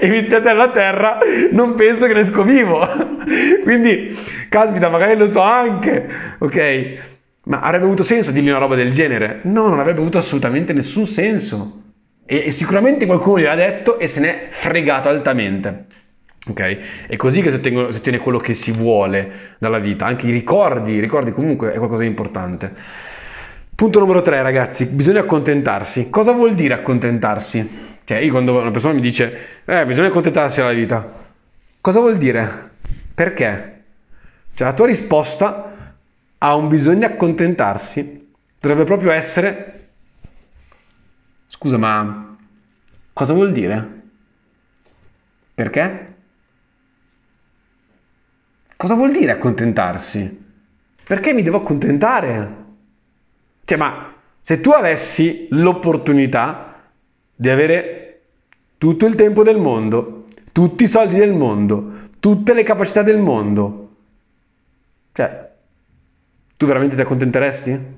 e mi stai a terra, non penso che ne esco vivo. Quindi, caspita, magari lo so anche, ok? Ma avrebbe avuto senso dirgli una roba del genere? No, non avrebbe avuto assolutamente nessun senso. E, e sicuramente qualcuno gliel'ha detto e se n'è fregato altamente. Ok? È così che si, ottengono, si ottiene quello che si vuole dalla vita, anche i ricordi, i ricordi comunque è qualcosa di importante. Punto numero 3 ragazzi, bisogna accontentarsi. Cosa vuol dire accontentarsi? Cioè io quando una persona mi dice, eh bisogna accontentarsi alla vita, cosa vuol dire? Perché? Cioè la tua risposta a un bisogno accontentarsi dovrebbe proprio essere, scusa ma cosa vuol dire? Perché? Cosa vuol dire accontentarsi? Perché mi devo accontentare? Cioè, ma se tu avessi l'opportunità di avere tutto il tempo del mondo, tutti i soldi del mondo, tutte le capacità del mondo, cioè, tu veramente ti accontenteresti?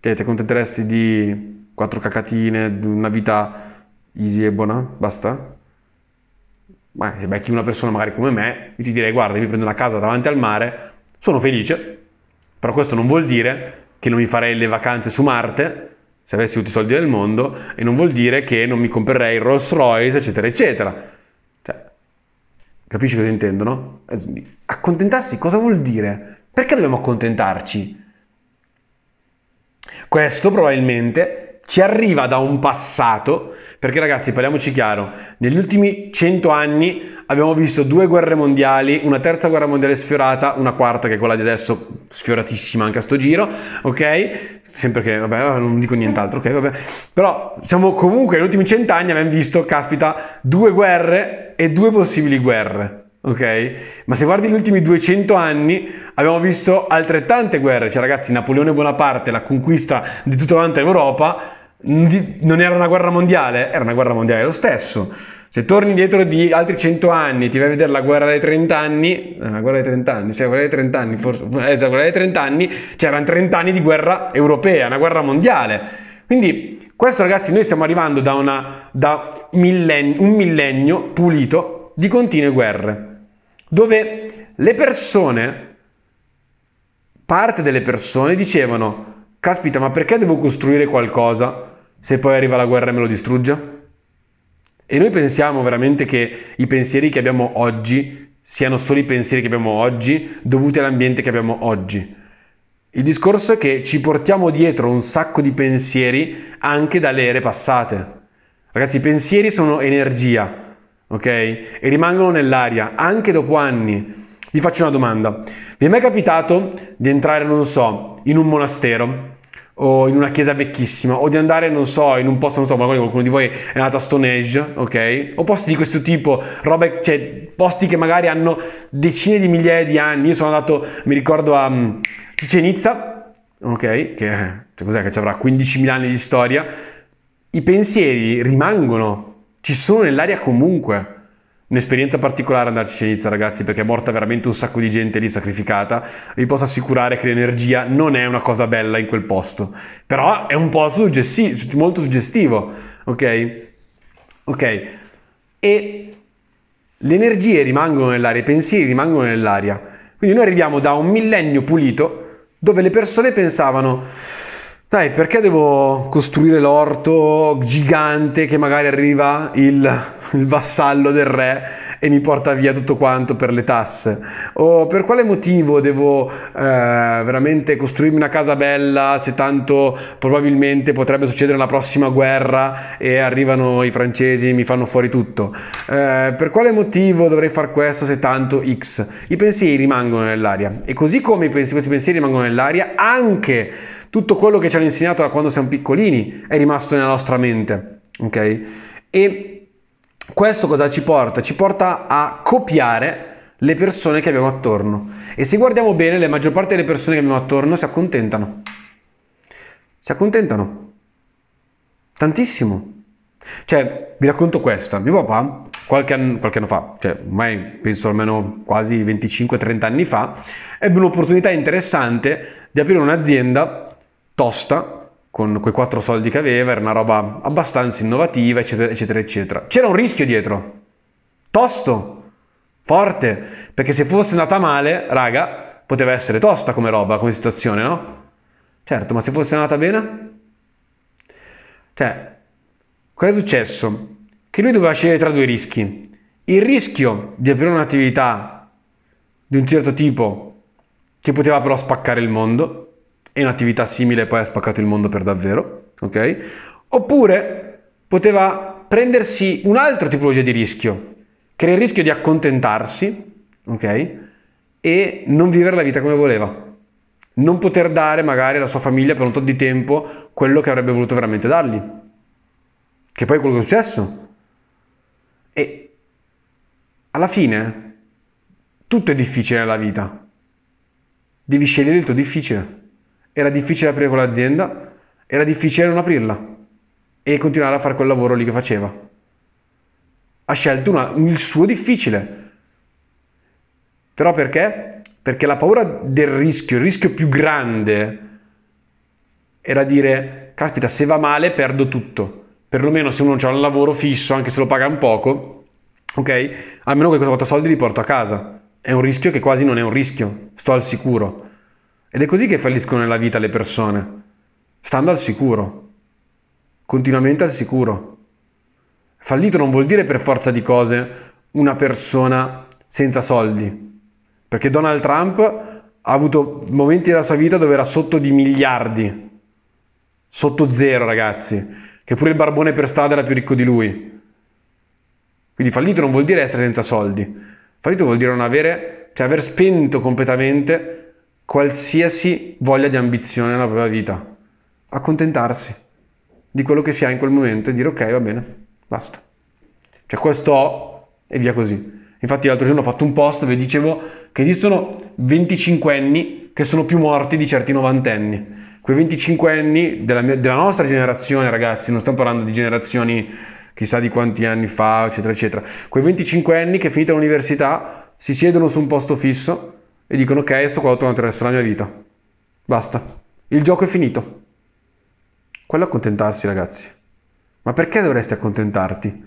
Cioè, ti accontenteresti di quattro cacatine, di una vita easy e buona? Basta? ma se becchi una persona magari come me, io ti direi guarda, mi prendo una casa davanti al mare, sono felice, però questo non vuol dire che non mi farei le vacanze su Marte, se avessi tutti i soldi del mondo, e non vuol dire che non mi comprerei il Rolls Royce, eccetera, eccetera. Cioè, capisci cosa intendo, no? Accontentarsi cosa vuol dire? Perché dobbiamo accontentarci? Questo probabilmente ci arriva da un passato perché ragazzi, parliamoci chiaro, negli ultimi 100 anni abbiamo visto due guerre mondiali, una terza guerra mondiale sfiorata, una quarta che è quella di adesso, sfioratissima anche a sto giro, ok? Sempre che, vabbè, non dico nient'altro, ok? Vabbè. Però siamo comunque negli ultimi 100 anni abbiamo visto, caspita, due guerre e due possibili guerre. Ok? Ma se guardi gli ultimi 200 anni abbiamo visto altrettante guerre, cioè ragazzi Napoleone Bonaparte, la conquista di tutta l'Europa, non era una guerra mondiale? Era una guerra mondiale lo stesso. Se torni dietro di altri 100 anni ti vai a vedere la guerra dei 30 anni, eh, la guerra dei 30 anni, sì, quella dei 30 anni, forse, eh, quella dei 30 anni, c'erano 30 anni di guerra europea, una guerra mondiale. Quindi questo ragazzi, noi stiamo arrivando da, una, da millenni, un millennio pulito di continue guerre, dove le persone, parte delle persone dicevano, caspita, ma perché devo costruire qualcosa se poi arriva la guerra e me lo distrugge? E noi pensiamo veramente che i pensieri che abbiamo oggi siano solo i pensieri che abbiamo oggi dovuti all'ambiente che abbiamo oggi. Il discorso è che ci portiamo dietro un sacco di pensieri anche dalle ere passate. Ragazzi, i pensieri sono energia, ok? E rimangono nell'aria anche dopo anni. Vi faccio una domanda. Vi è mai capitato di entrare, non so, in un monastero o in una chiesa vecchissima o di andare, non so, in un posto, non so, magari qualcuno di voi è andato a Stone Age, ok? O posti di questo tipo, robe, cioè posti che magari hanno decine di migliaia di anni. Io sono andato, mi ricordo a um, Chichen Itza, ok? Che cioè, cos'è che ci avrà 15.000 anni di storia. I pensieri rimangono, ci sono nell'aria comunque. un'esperienza particolare andarci a Nizza, ragazzi, perché è morta veramente un sacco di gente lì sacrificata. Vi posso assicurare che l'energia non è una cosa bella in quel posto, però è un posto suggesti- molto suggestivo, ok? Ok, e le energie rimangono nell'aria, i pensieri rimangono nell'aria. Quindi noi arriviamo da un millennio pulito dove le persone pensavano dai, perché devo costruire l'orto gigante che magari arriva il, il, vassallo del re e mi porta via tutto quanto per le tasse? O per quale motivo devo eh, veramente costruirmi una casa bella se tanto probabilmente potrebbe succedere la prossima guerra e arrivano i francesi e mi fanno fuori tutto? Eh, per quale motivo dovrei fare questo se tanto X? I pensieri rimangono nell'aria e così come questi pensieri rimangono nell'aria anche tutto quello che ci hanno insegnato da quando siamo piccolini è rimasto nella nostra mente, ok? E questo cosa ci porta? Ci porta a copiare le persone che abbiamo attorno. E se guardiamo bene, la maggior parte delle persone che abbiamo attorno si accontentano. Si accontentano. Tantissimo. Cioè, vi racconto questa. Mio papà, qualche anno, qualche anno fa, cioè ormai penso almeno quasi 25-30 anni fa, ebbe un'opportunità interessante di aprire un'azienda tosta con quei quattro soldi che aveva, era una roba abbastanza innovativa, eccetera, eccetera, eccetera. C'era un rischio dietro, tosto, forte, perché se fosse andata male, raga, poteva essere tosta come roba, come situazione, no? Certo, ma se fosse andata bene? Cioè, cosa è successo? Che lui doveva scegliere tra due rischi. Il rischio di aprire un'attività di un certo tipo che poteva però spaccare il mondo, e un'attività simile poi ha spaccato il mondo per davvero, ok? Oppure poteva prendersi un'altra tipologia di rischio, che era il rischio di accontentarsi, ok? E non vivere la vita come voleva. Non poter dare magari alla sua famiglia per un tot di tempo quello che avrebbe voluto veramente dargli. Che poi è quello che è successo. E alla fine tutto è difficile nella vita. Devi scegliere il tuo difficile. Era difficile aprire quell'azienda, era difficile non aprirla e continuare a fare quel lavoro lì che faceva. Ha scelto una, il suo difficile. Però perché? Perché la paura del rischio, il rischio più grande, era dire, caspita, se va male perdo tutto. Perlomeno se uno ha un lavoro fisso, anche se lo paga un poco, ok? Almeno quei 4 soldi li porto a casa. È un rischio che quasi non è un rischio, sto al sicuro. Ed è così che falliscono nella vita le persone, stando al sicuro, continuamente al sicuro. Fallito non vuol dire per forza di cose una persona senza soldi, perché Donald Trump ha avuto momenti della sua vita dove era sotto di miliardi, sotto zero ragazzi, che pure il barbone per strada era più ricco di lui. Quindi fallito non vuol dire essere senza soldi, fallito vuol dire non avere, cioè aver spento completamente qualsiasi voglia di ambizione nella propria vita. Accontentarsi di quello che si ha in quel momento e dire ok, va bene, basta. Cioè questo ho e via così. Infatti l'altro giorno ho fatto un post dove dicevo che esistono 25 anni che sono più morti di certi 90 anni. Quei 25 anni della, mia, della nostra generazione, ragazzi, non stiamo parlando di generazioni chissà di quanti anni fa, eccetera, eccetera. Quei 25 anni che finita l'università si siedono su un posto fisso e dicono ok, sto qua durante il resto della mia vita. Basta. Il gioco è finito. Quello è accontentarsi, ragazzi. Ma perché dovresti accontentarti?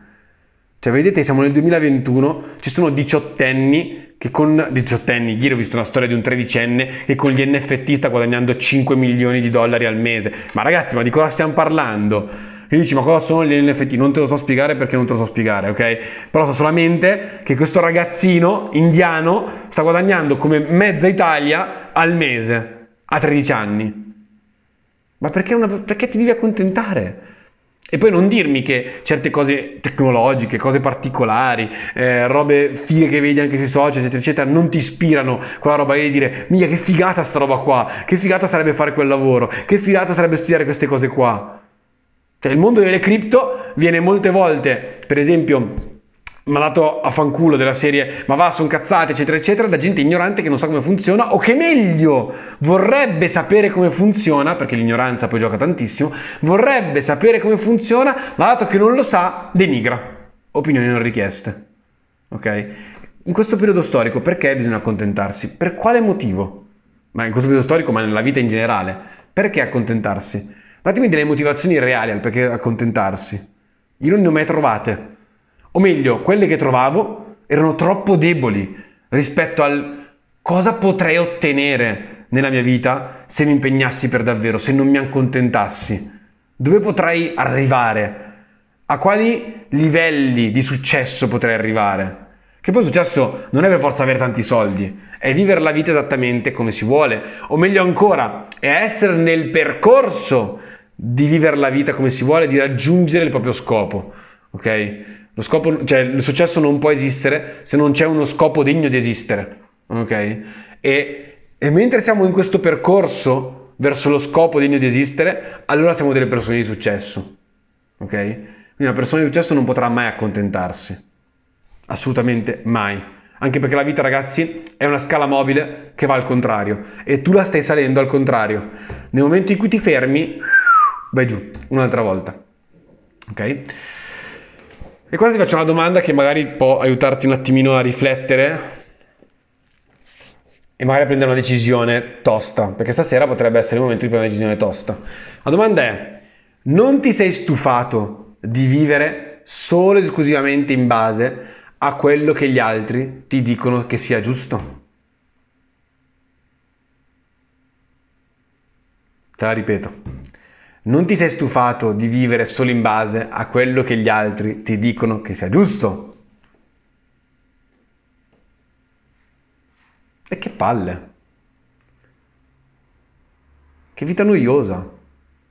Cioè, vedete, siamo nel 2021, ci sono diciottenni che con... diciottenni, ieri ho visto una storia di un tredicenne che con gli NFT sta guadagnando 5 milioni di dollari al mese. Ma ragazzi, ma di cosa stiamo parlando? E dici, ma cosa sono gli NFT? Non te lo so spiegare perché non te lo so spiegare, ok? Però so solamente che questo ragazzino indiano sta guadagnando come mezza Italia al mese, a 13 anni. Ma perché, una, perché ti devi accontentare? E poi non dirmi che certe cose tecnologiche, cose particolari, eh, robe fighe che vedi anche sui social, eccetera, eccetera, non ti ispirano quella roba lì di dire, mica che figata sta roba qua, che figata sarebbe fare quel lavoro, che figata sarebbe studiare queste cose qua. Cioè il mondo delle cripto viene molte volte, per esempio, mandato a fanculo della serie ma va, sono cazzate, eccetera, eccetera, da gente ignorante che non sa come funziona o che meglio vorrebbe sapere come funziona, perché l'ignoranza poi gioca tantissimo, vorrebbe sapere come funziona, ma dato che non lo sa, denigra. Opinioni non richieste. ok? In questo periodo storico perché bisogna accontentarsi? Per quale motivo? Ma in questo periodo storico, ma nella vita in generale, perché accontentarsi? Datemi delle motivazioni reali al perché accontentarsi. Io non ne ho mai trovate. O meglio, quelle che trovavo erano troppo deboli rispetto al cosa potrei ottenere nella mia vita se mi impegnassi per davvero, se non mi accontentassi. Dove potrei arrivare? A quali livelli di successo potrei arrivare? Che poi il successo non è per forza avere tanti soldi, è vivere la vita esattamente come si vuole, o meglio ancora, è essere nel percorso di vivere la vita come si vuole, di raggiungere il proprio scopo. Ok? Lo scopo, cioè il successo non può esistere se non c'è uno scopo degno di esistere. Ok? E, e mentre siamo in questo percorso verso lo scopo degno di esistere, allora siamo delle persone di successo. Ok? Quindi una persona di successo non potrà mai accontentarsi. Assolutamente mai. Anche perché la vita, ragazzi, è una scala mobile che va al contrario e tu la stai salendo al contrario. Nel momento in cui ti fermi, vai giù un'altra volta. Ok? E qua ti faccio una domanda che magari può aiutarti un attimino a riflettere e magari a prendere una decisione tosta, perché stasera potrebbe essere il momento di prendere una decisione tosta. La domanda è: non ti sei stufato di vivere solo ed esclusivamente in base a quello che gli altri ti dicono che sia giusto. Te la ripeto. Non ti sei stufato di vivere solo in base a quello che gli altri ti dicono che sia giusto. E che palle. Che vita noiosa.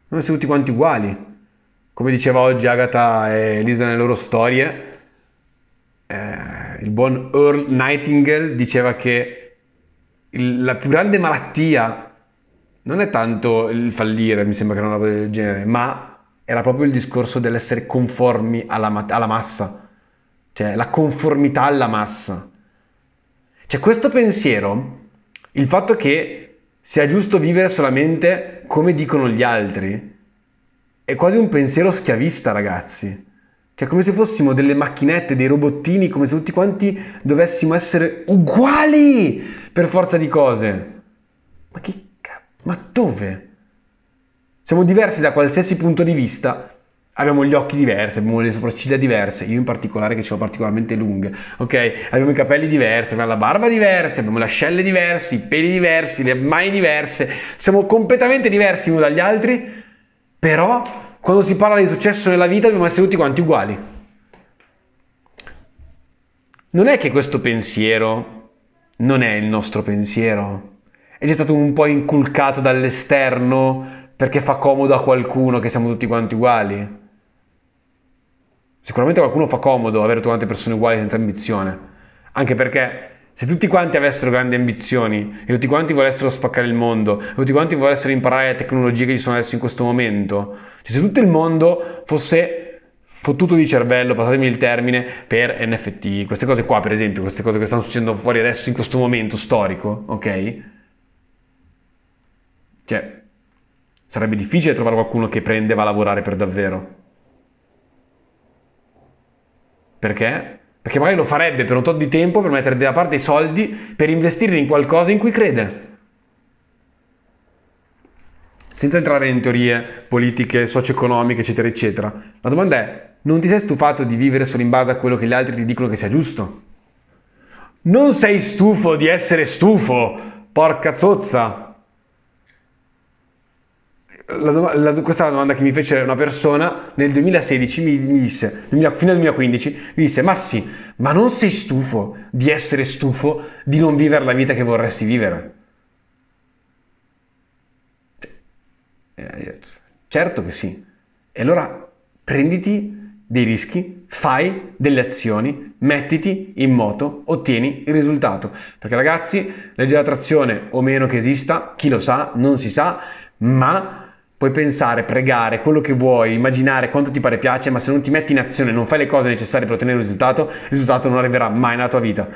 Non siamo tutti quanti uguali come diceva oggi Agatha e Elisa nelle loro storie, eh, il buon Earl Nightingale diceva che il, la più grande malattia non è tanto il fallire, mi sembra che non una roba del genere, ma era proprio il discorso dell'essere conformi alla, alla massa, cioè la conformità alla massa. Cioè questo pensiero, il fatto che sia giusto vivere solamente come dicono gli altri, è quasi un pensiero schiavista, ragazzi. Cioè, come se fossimo delle macchinette, dei robottini, come se tutti quanti dovessimo essere uguali per forza di cose. Ma che cazzo? Ma dove? Siamo diversi da qualsiasi punto di vista. Abbiamo gli occhi diversi, abbiamo le sopracciglia diverse, io in particolare che ce l'ho particolarmente lunghe, ok? Abbiamo i capelli diversi, abbiamo la barba diversa, abbiamo le ascelle diverse, i peli diversi, le mani diverse, siamo completamente diversi uno dagli altri, però, quando si parla di successo nella vita, dobbiamo essere tutti quanti uguali. Non è che questo pensiero non è il nostro pensiero, è già stato un po' inculcato dall'esterno perché fa comodo a qualcuno che siamo tutti quanti uguali. Sicuramente a qualcuno fa comodo avere tutte quante persone uguali senza ambizione, anche perché se tutti quanti avessero grandi ambizioni e tutti quanti volessero spaccare il mondo e tutti quanti volessero imparare le tecnologie che ci sono adesso in questo momento, cioè se tutto il mondo fosse fottuto di cervello, passatemi il termine, per NFT, queste cose qua per esempio, queste cose che stanno succedendo fuori adesso in questo momento storico, ok? Cioè, sarebbe difficile trovare qualcuno che prende e va a lavorare per davvero. Perché? Perché magari lo farebbe per un tot di tempo per mettere da parte i soldi per investire in qualcosa in cui crede. Senza entrare in teorie politiche, socio-economiche, eccetera, eccetera. La domanda è, non ti sei stufato di vivere solo in base a quello che gli altri ti dicono che sia giusto? Non sei stufo di essere stufo, porca zozza la, la, questa è la domanda che mi fece una persona nel 2016, mi, disse, fino al 2015, mi disse, ma sì, ma non sei stufo di essere stufo di non vivere la vita che vorresti vivere? Eh, certo che sì. E allora prenditi dei rischi, fai delle azioni, mettiti in moto, ottieni il risultato. Perché ragazzi, legge d'attrazione o meno che esista, chi lo sa, non si sa, ma Puoi pensare, pregare, quello che vuoi, immaginare quanto ti pare piace, ma se non ti metti in azione, non fai le cose necessarie per ottenere il risultato, il risultato non arriverà mai nella tua vita.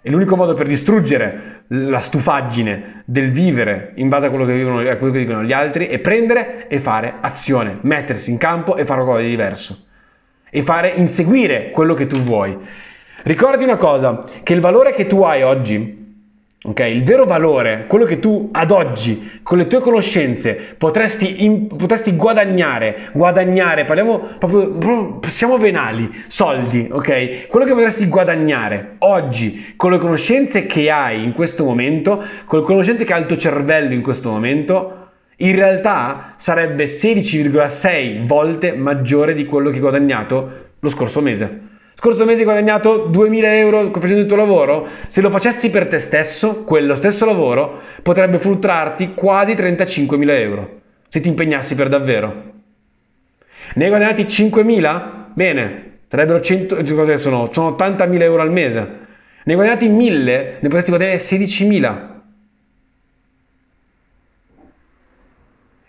E l'unico modo per distruggere la stufaggine del vivere in base a quello che, vivono, a quello che dicono gli altri è prendere e fare azione, mettersi in campo e fare qualcosa di diverso. E fare, inseguire quello che tu vuoi. Ricordati una cosa, che il valore che tu hai oggi Ok, il vero valore, quello che tu ad oggi con le tue conoscenze potresti, in, potresti guadagnare, guadagnare, parliamo proprio, siamo venali, soldi, ok? Quello che potresti guadagnare oggi con le conoscenze che hai in questo momento, con le conoscenze che ha il tuo cervello in questo momento, in realtà sarebbe 16,6 volte maggiore di quello che hai guadagnato lo scorso mese. Scorso mese hai guadagnato 2000 euro facendo il tuo lavoro? Se lo facessi per te stesso, quello stesso lavoro potrebbe fruttarti quasi 35.000 euro, se ti impegnassi per davvero. Ne hai guadagnati 5.000? Bene, sarebbero 100, sono, sono 80.000 euro al mese. Ne hai guadagnati 1.000? Ne potresti guadagnare 16.000.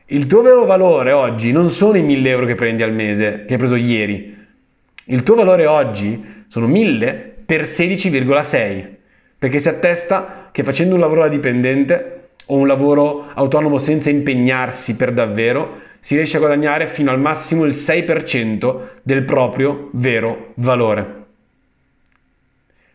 Il tuo vero valore oggi non sono i 1.000 euro che prendi al mese, che hai preso ieri il tuo valore oggi sono 1000 per 16,6, perché si attesta che facendo un lavoro da dipendente o un lavoro autonomo senza impegnarsi per davvero, si riesce a guadagnare fino al massimo il 6% del proprio vero valore.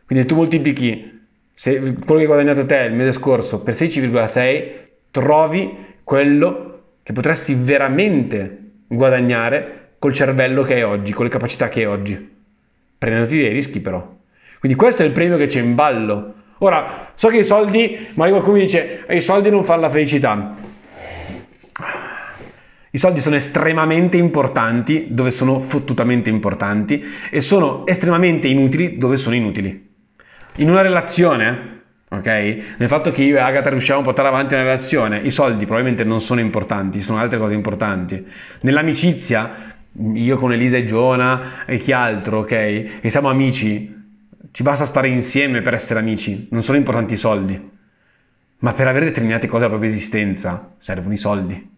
Quindi tu moltiplichi se quello che hai guadagnato te il mese scorso per 16,6, trovi quello che potresti veramente guadagnare col cervello che hai oggi, con le capacità che hai oggi, prendendoti dei rischi però. Quindi questo è il premio che c'è in ballo. Ora, so che i soldi, magari qualcuno mi dice, i soldi non fanno la felicità. I soldi sono estremamente importanti dove sono fottutamente importanti e sono estremamente inutili dove sono inutili. In una relazione, ok? Nel fatto che io e Agatha riusciamo a portare avanti una relazione, i soldi probabilmente non sono importanti, sono altre cose importanti. Nell'amicizia io con Elisa e Giona e chi altro, ok? E siamo amici, ci basta stare insieme per essere amici, non sono importanti i soldi. Ma per avere determinate cose della propria esistenza servono i soldi.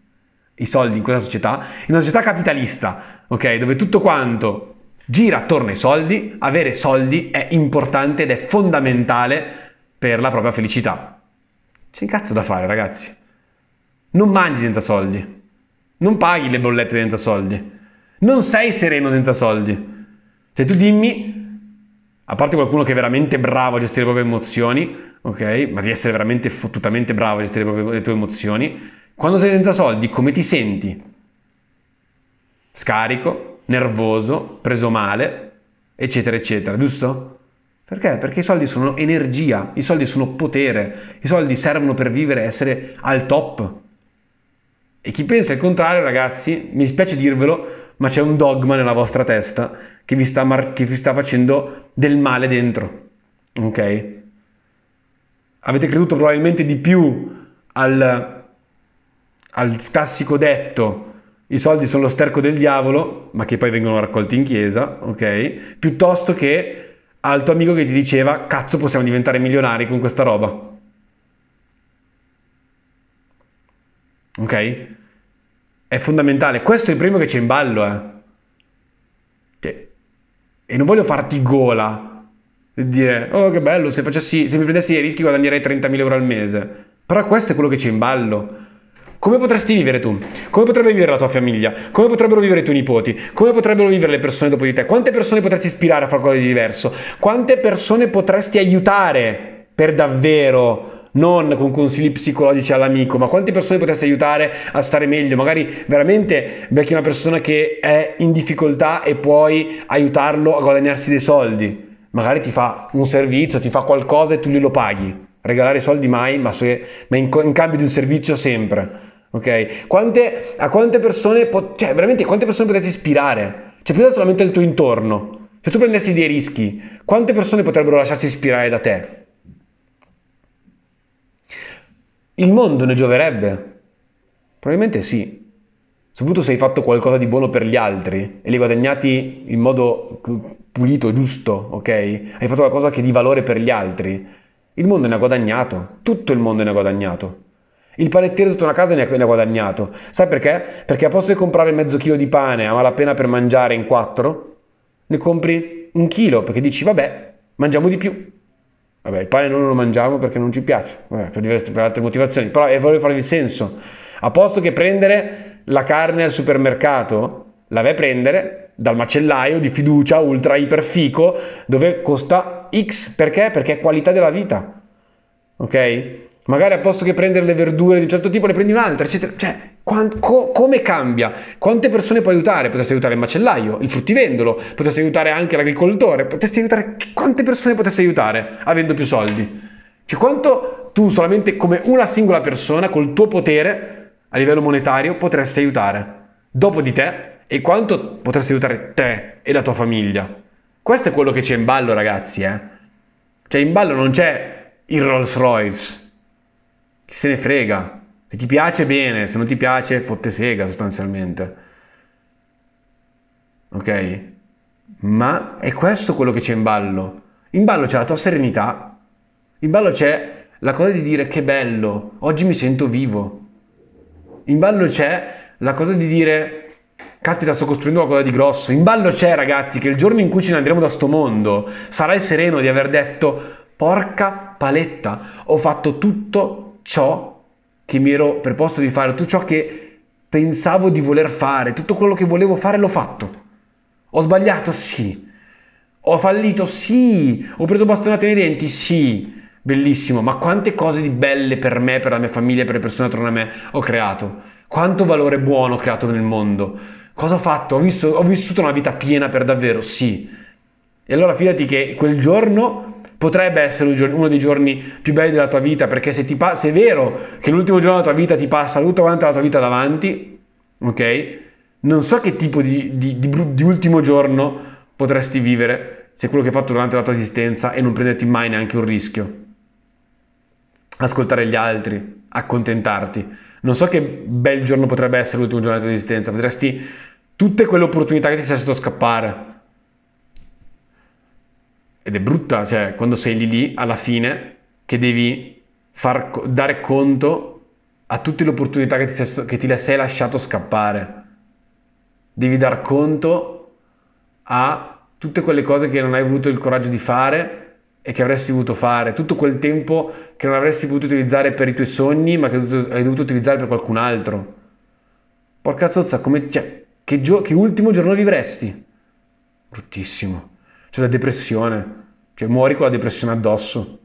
I soldi in questa società, in una società capitalista, ok? Dove tutto quanto gira attorno ai soldi, avere soldi è importante ed è fondamentale per la propria felicità. C'è un cazzo da fare, ragazzi. Non mangi senza soldi. Non paghi le bollette senza soldi. Non sei sereno senza soldi. Cioè tu dimmi, a parte qualcuno che è veramente bravo a gestire le proprie emozioni, ok? Ma devi essere veramente fottutamente bravo a gestire le, proprie, le tue emozioni. Quando sei senza soldi, come ti senti? Scarico, nervoso, preso male, eccetera, eccetera, giusto? Perché? Perché i soldi sono energia, i soldi sono potere, i soldi servono per vivere, essere al top. E chi pensa il contrario, ragazzi, mi spiace dirvelo, ma c'è un dogma nella vostra testa che vi sta, mar- che vi sta facendo del male dentro. Ok? Avete creduto probabilmente di più al, al classico detto i soldi sono lo sterco del diavolo, ma che poi vengono raccolti in chiesa, ok? Piuttosto che al tuo amico che ti diceva cazzo possiamo diventare milionari con questa roba. Ok? È fondamentale. Questo è il primo che c'è in ballo, eh. Cioè, e non voglio farti gola e dire, oh che bello, se, facessi, se mi prendessi dei rischi guadagnerei 30.000 euro al mese. Però questo è quello che c'è in ballo. Come potresti vivere tu? Come potrebbe vivere la tua famiglia? Come potrebbero vivere i tuoi nipoti? Come potrebbero vivere le persone dopo di te? Quante persone potresti ispirare a fare qualcosa di diverso? Quante persone potresti aiutare per davvero non con consigli psicologici all'amico, ma quante persone potresti aiutare a stare meglio? Magari veramente becchi una persona che è in difficoltà e puoi aiutarlo a guadagnarsi dei soldi. Magari ti fa un servizio, ti fa qualcosa e tu glielo paghi. Regalare soldi mai, ma, se, ma in, in, cambio di un servizio sempre. Ok? Quante, a quante persone, cioè veramente quante persone potresti ispirare? Cioè, pensa solamente al tuo intorno. Se tu prendessi dei rischi, quante persone potrebbero lasciarsi ispirare da te? Il mondo ne gioverebbe? Probabilmente sì. Soprattutto se hai fatto qualcosa di buono per gli altri e li hai guadagnati in modo pulito, giusto, ok? Hai fatto qualcosa che è di valore per gli altri. Il mondo ne ha guadagnato, tutto il mondo ne ha guadagnato. Il panettiere sotto una casa ne ha, guadagnato. Sai perché? Perché a posto di comprare mezzo chilo di pane a malapena per mangiare in quattro, ne compri un chilo perché dici vabbè, mangiamo di più. Vabbè, il pane non lo mangiamo perché non ci piace, Vabbè, per, diverse, per altre motivazioni, però eh, voglio farvi senso. A posto che prendere la carne al supermercato, la vai a prendere, dal macellaio di fiducia ultra iper fico dove costa X perché? Perché è qualità della vita. Ok? Magari a posto che prendere le verdure di un certo tipo ne prendi un'altra, eccetera. Cioè, quant- co- come cambia? Quante persone puoi aiutare? Potresti aiutare il macellaio, il fruttivendolo, potresti aiutare anche l'agricoltore, potresti aiutare... Quante persone potresti aiutare avendo più soldi? Cioè, quanto tu solamente come una singola persona, col tuo potere a livello monetario, potresti aiutare? Dopo di te, e quanto potresti aiutare te e la tua famiglia? Questo è quello che c'è in ballo, ragazzi, eh? Cioè, in ballo non c'è il Rolls Royce chi se ne frega? Se ti piace bene, se non ti piace fotte sega sostanzialmente. Ok? Ma è questo quello che c'è in ballo. In ballo c'è la tua serenità. In ballo c'è la cosa di dire che bello, oggi mi sento vivo. In ballo c'è la cosa di dire caspita sto costruendo qualcosa di grosso. In ballo c'è ragazzi che il giorno in cui ce ne andremo da sto mondo sarai sereno di aver detto porca paletta, ho fatto tutto ciò che mi ero preposto di fare, tutto ciò che pensavo di voler fare, tutto quello che volevo fare l'ho fatto. Ho sbagliato? Sì. Ho fallito? Sì. Ho preso bastonate nei denti? Sì. Bellissimo, ma quante cose di belle per me, per la mia famiglia, per le persone attorno a me ho creato? Quanto valore buono ho creato nel mondo? Cosa ho fatto? Ho, visto, ho vissuto una vita piena per davvero? Sì. E allora fidati che quel giorno potrebbe essere uno dei giorni più belli della tua vita, perché se, pa- se è vero che l'ultimo giorno della tua vita ti passa tutta quanta la tua vita davanti, ok? Non so che tipo di, di, di, di ultimo giorno potresti vivere se quello che hai fatto durante la tua esistenza e non prenderti mai neanche un rischio. Ascoltare gli altri, accontentarti. Non so che bel giorno potrebbe essere l'ultimo giorno della tua esistenza, potresti tutte quelle opportunità che ti sei lasciato scappare ed è brutta, cioè quando sei lì lì alla fine che devi far, dare conto a tutte le opportunità che ti, che ti sei lasciato scappare. Devi dar conto a tutte quelle cose che non hai avuto il coraggio di fare e che avresti voluto fare, tutto quel tempo che non avresti potuto utilizzare per i tuoi sogni, ma che hai dovuto utilizzare per qualcun altro. Porca zozza, come, cioè, che, gio- che ultimo giorno vivresti? Bruttissimo c'è la depressione, cioè muori con la depressione addosso.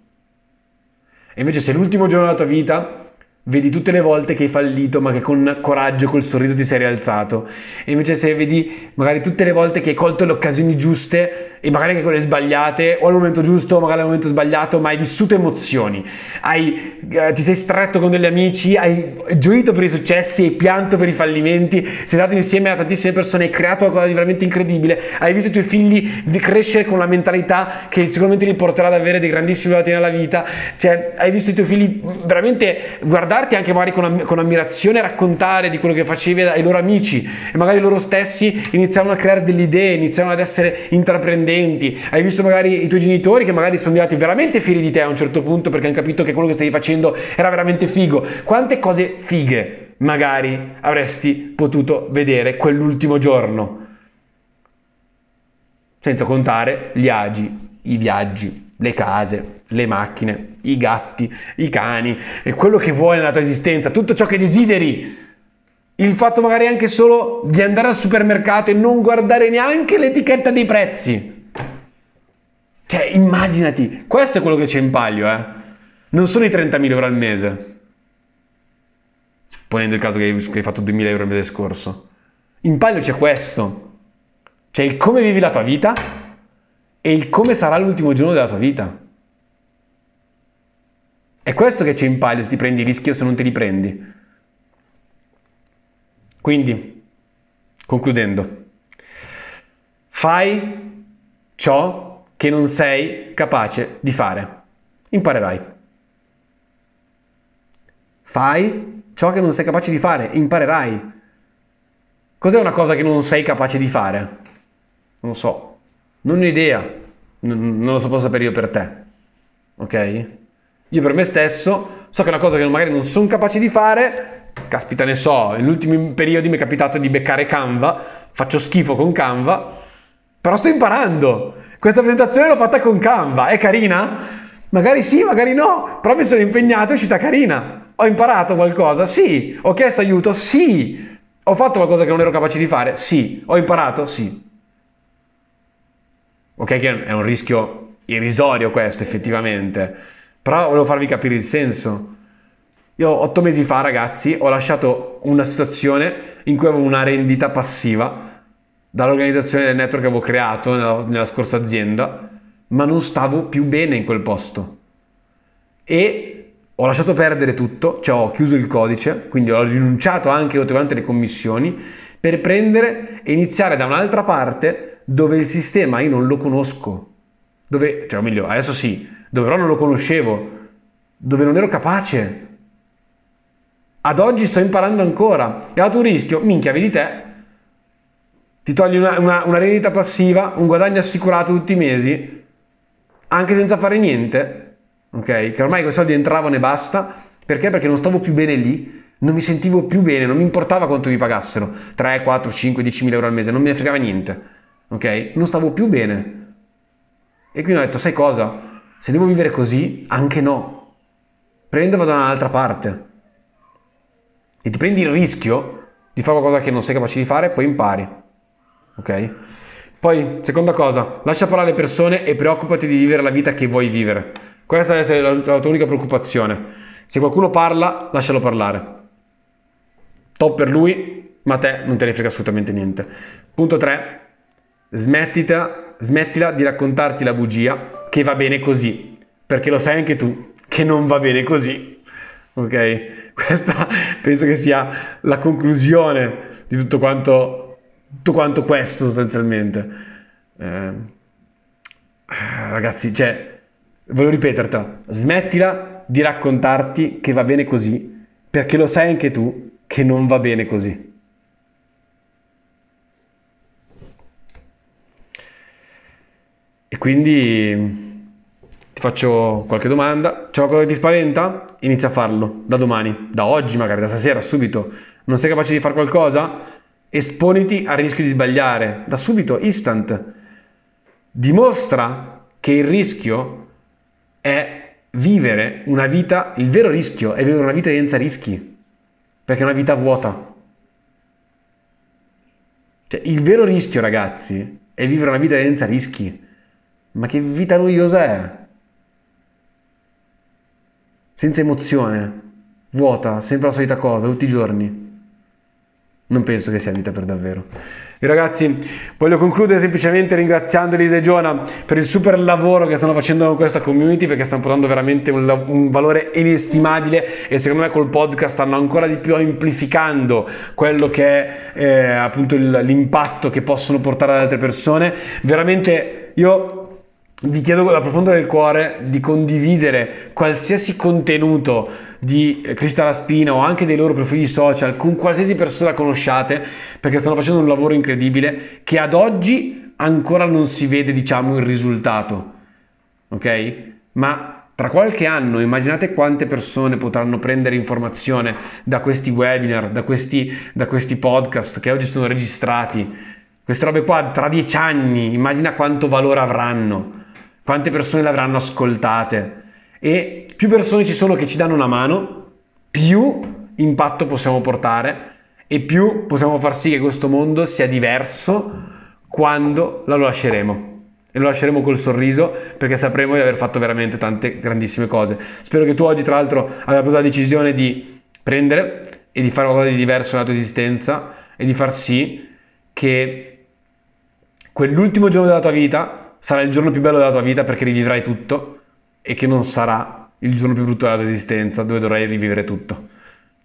E invece se l'ultimo giorno della tua vita vedi tutte le volte che hai fallito ma che con coraggio, col sorriso ti sei rialzato. E invece se vedi magari tutte le volte che hai colto le occasioni giuste e magari anche quelle sbagliate o al momento giusto o magari al momento sbagliato ma hai vissuto emozioni. Hai, eh, ti sei stretto con degli amici hai gioito per i successi hai pianto per i fallimenti sei stato insieme a tantissime persone hai creato qualcosa di veramente incredibile hai visto i tuoi figli crescere con una mentalità che sicuramente li porterà ad avere dei grandissimi risultati nella vita. Cioè hai visto i tuoi figli veramente guardare guardarti anche magari con, con ammirazione raccontare di quello che facevi ai loro amici e magari loro stessi iniziavano a creare delle idee, iniziavano ad essere intraprendenti. Hai visto magari i tuoi genitori che magari sono diventati veramente fieri di te a un certo punto perché hanno capito che quello che stavi facendo era veramente figo. Quante cose fighe magari avresti potuto vedere quell'ultimo giorno? Senza contare gli agi, i viaggi, le case, le macchine, i gatti, i cani, e quello che vuoi nella tua esistenza, tutto ciò che desideri. Il fatto magari anche solo di andare al supermercato e non guardare neanche l'etichetta dei prezzi. Cioè, immaginati, questo è quello che c'è in palio, eh. Non sono i 30.000 euro al mese. Ponendo il caso che hai fatto 2.000 euro il mese scorso. In palio c'è questo. C'è il come vivi la tua vita e il come sarà l'ultimo giorno della tua vita. È questo che c'è in palio se ti prendi i rischi o se non te li prendi. Quindi, concludendo, fai ciò che non sei capace di fare. Imparerai. Fai ciò che non sei capace di fare. Imparerai. Cos'è una cosa che non sei capace di fare? Non lo so. Non ho idea. non lo so, posso sapere io per te. Ok? Io per me stesso so che è una cosa che magari non sono capace di fare, caspita ne so, negli ultimi periodi mi è capitato di beccare Canva, faccio schifo con Canva, però sto imparando. Questa presentazione l'ho fatta con Canva, è carina? Magari sì, magari no, però mi sono impegnato, è uscita carina. Ho imparato qualcosa? Sì. Ho chiesto aiuto? Sì. Ho fatto qualcosa che non ero capace di fare? Sì. Ho imparato? Sì. Ok che è un rischio irrisorio questo effettivamente, però volevo farvi capire il senso. Io otto mesi fa, ragazzi, ho lasciato una situazione in cui avevo una rendita passiva dall'organizzazione del network che avevo creato nella, nella scorsa azienda, ma non stavo più bene in quel posto. E ho lasciato perdere tutto, cioè ho chiuso il codice, quindi ho rinunciato anche quante le commissioni per prendere e iniziare da un'altra parte dove il sistema io non lo conosco. Dove, cioè o meglio, adesso sì, dove però non lo conoscevo, dove non ero capace. Ad oggi sto imparando ancora. E dato un rischio, minchia, vedi te, ti togli una, una, una rendita passiva, un guadagno assicurato tutti i mesi, anche senza fare niente, ok? Che ormai quei soldi entravano e basta. Perché? Perché non stavo più bene lì, non mi sentivo più bene, non mi importava quanto mi pagassero, 3, 4, 5, 10 mila euro al mese, non mi ne fregava niente, ok? Non stavo più bene. E quindi ho detto, sai cosa? Se devo vivere così, anche no. Prendo e vado da un'altra parte. E ti prendi il rischio di fare qualcosa che non sei capace di fare, poi impari. Ok? Poi, seconda cosa, lascia parlare le persone e preoccupati di vivere la vita che vuoi vivere. Questa deve essere la, la tua unica preoccupazione. Se qualcuno parla, lascialo parlare. Top per lui, ma a te non te ne frega assolutamente niente. Punto 3. Smettita, smettila di raccontarti la bugia che va bene così, perché lo sai anche tu che non va bene così. Ok? Questa penso che sia la conclusione di tutto quanto, tutto quanto questo sostanzialmente. Eh, ragazzi, cioè, voglio ripetertela, smettila di raccontarti che va bene così, perché lo sai anche tu che non va bene così. E quindi ti faccio qualche domanda. C'è qualcosa che ti spaventa? Inizia a farlo da domani, da oggi magari, da stasera, subito. Non sei capace di fare qualcosa? Esponiti al rischio di sbagliare, da subito, instant. Dimostra che il rischio è vivere una vita, il vero rischio è vivere una vita senza rischi perché è una vita vuota. Cioè, il vero rischio, ragazzi, è vivere una vita senza rischi. Ma che vita noiosa è? Senza emozione, vuota, sempre la solita cosa, tutti i giorni. Non penso che sia vita per davvero. E ragazzi, voglio concludere semplicemente ringraziando Elisa e Giona per il super lavoro che stanno facendo con questa community perché stanno portando veramente un, un valore inestimabile e secondo me col podcast stanno ancora di più amplificando quello che è eh, appunto il, l'impatto che possono portare ad altre persone. Veramente io vi chiedo dal profondo del cuore di condividere qualsiasi contenuto di Cristal Spina o anche dei loro profili social con qualsiasi persona conosciate perché stanno facendo un lavoro incredibile che ad oggi ancora non si vede diciamo il risultato ok? Ma tra qualche anno immaginate quante persone potranno prendere informazione da questi webinar da questi, da questi podcast che oggi sono registrati. Queste robe qua tra dieci anni immagina quanto valore avranno quante persone le avranno ascoltate e più persone ci sono che ci danno una mano, più impatto possiamo portare e più possiamo far sì che questo mondo sia diverso quando lo lasceremo. E lo lasceremo col sorriso perché sapremo di aver fatto veramente tante grandissime cose. Spero che tu oggi, tra l'altro, abbia preso la decisione di prendere e di fare qualcosa di diverso nella tua esistenza e di far sì che quell'ultimo giorno della tua vita sarà il giorno più bello della tua vita perché rivivrai tutto e che non sarà il giorno più brutto della tua esistenza dove dovrai rivivere tutto.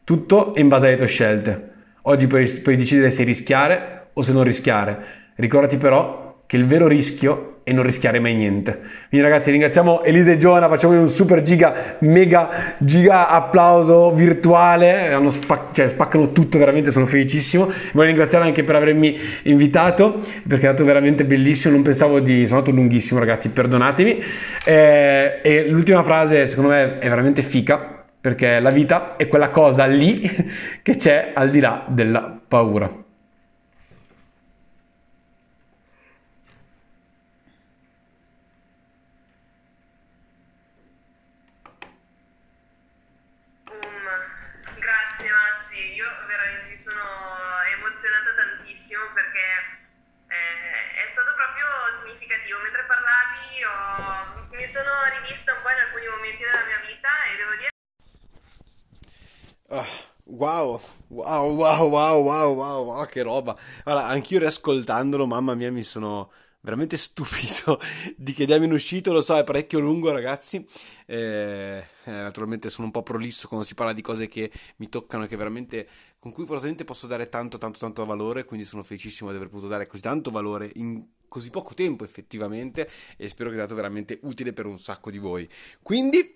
Tutto in base alle tue scelte. Oggi puoi, puoi decidere se rischiare o se non rischiare. Ricordati però che il vero rischio e non rischiare mai niente. Quindi ragazzi ringraziamo Elisa e Giona, facciamo un super giga, mega giga applauso virtuale, spac- cioè, spaccano tutto veramente, sono felicissimo. Voglio ringraziare anche per avermi invitato perché è stato veramente bellissimo, non pensavo di... sono andato lunghissimo ragazzi, perdonatemi. Eh, e l'ultima frase secondo me è veramente fica perché la vita è quella cosa lì che c'è al di là della paura. emozionata tantissimo perché eh, è stato proprio significativo. Mentre anch'io mi rivista un po' in alcuni momenti della mia vita e devo dire... Oh. Wow, wow, wow, wow, wow, wow, wow, che roba. Allora, anch'io riascoltandolo, mamma mia, mi sono veramente stupito di che diamine uscito, lo so, è parecchio lungo, ragazzi. Eh, eh, naturalmente sono un po' prolisso quando si parla di cose che mi toccano e che veramente con cui probabilmente posso dare tanto, tanto, tanto valore, quindi sono felicissimo di aver potuto dare così tanto valore in così poco tempo effettivamente e spero che sia stato veramente utile per un sacco di voi. Quindi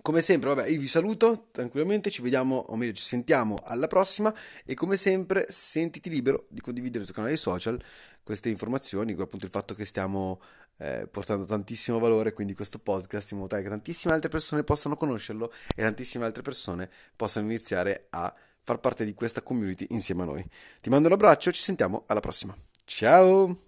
come sempre, vabbè, io vi saluto tranquillamente, ci vediamo, o meglio, ci sentiamo alla prossima e come sempre sentiti libero di condividere sui canali social queste informazioni, appunto il fatto che stiamo eh, portando tantissimo valore, quindi questo podcast, in modo tale che tantissime altre persone possano conoscerlo e tantissime altre persone possano iniziare a far parte di questa community insieme a noi. Ti mando un abbraccio, ci sentiamo alla prossima. Ciao!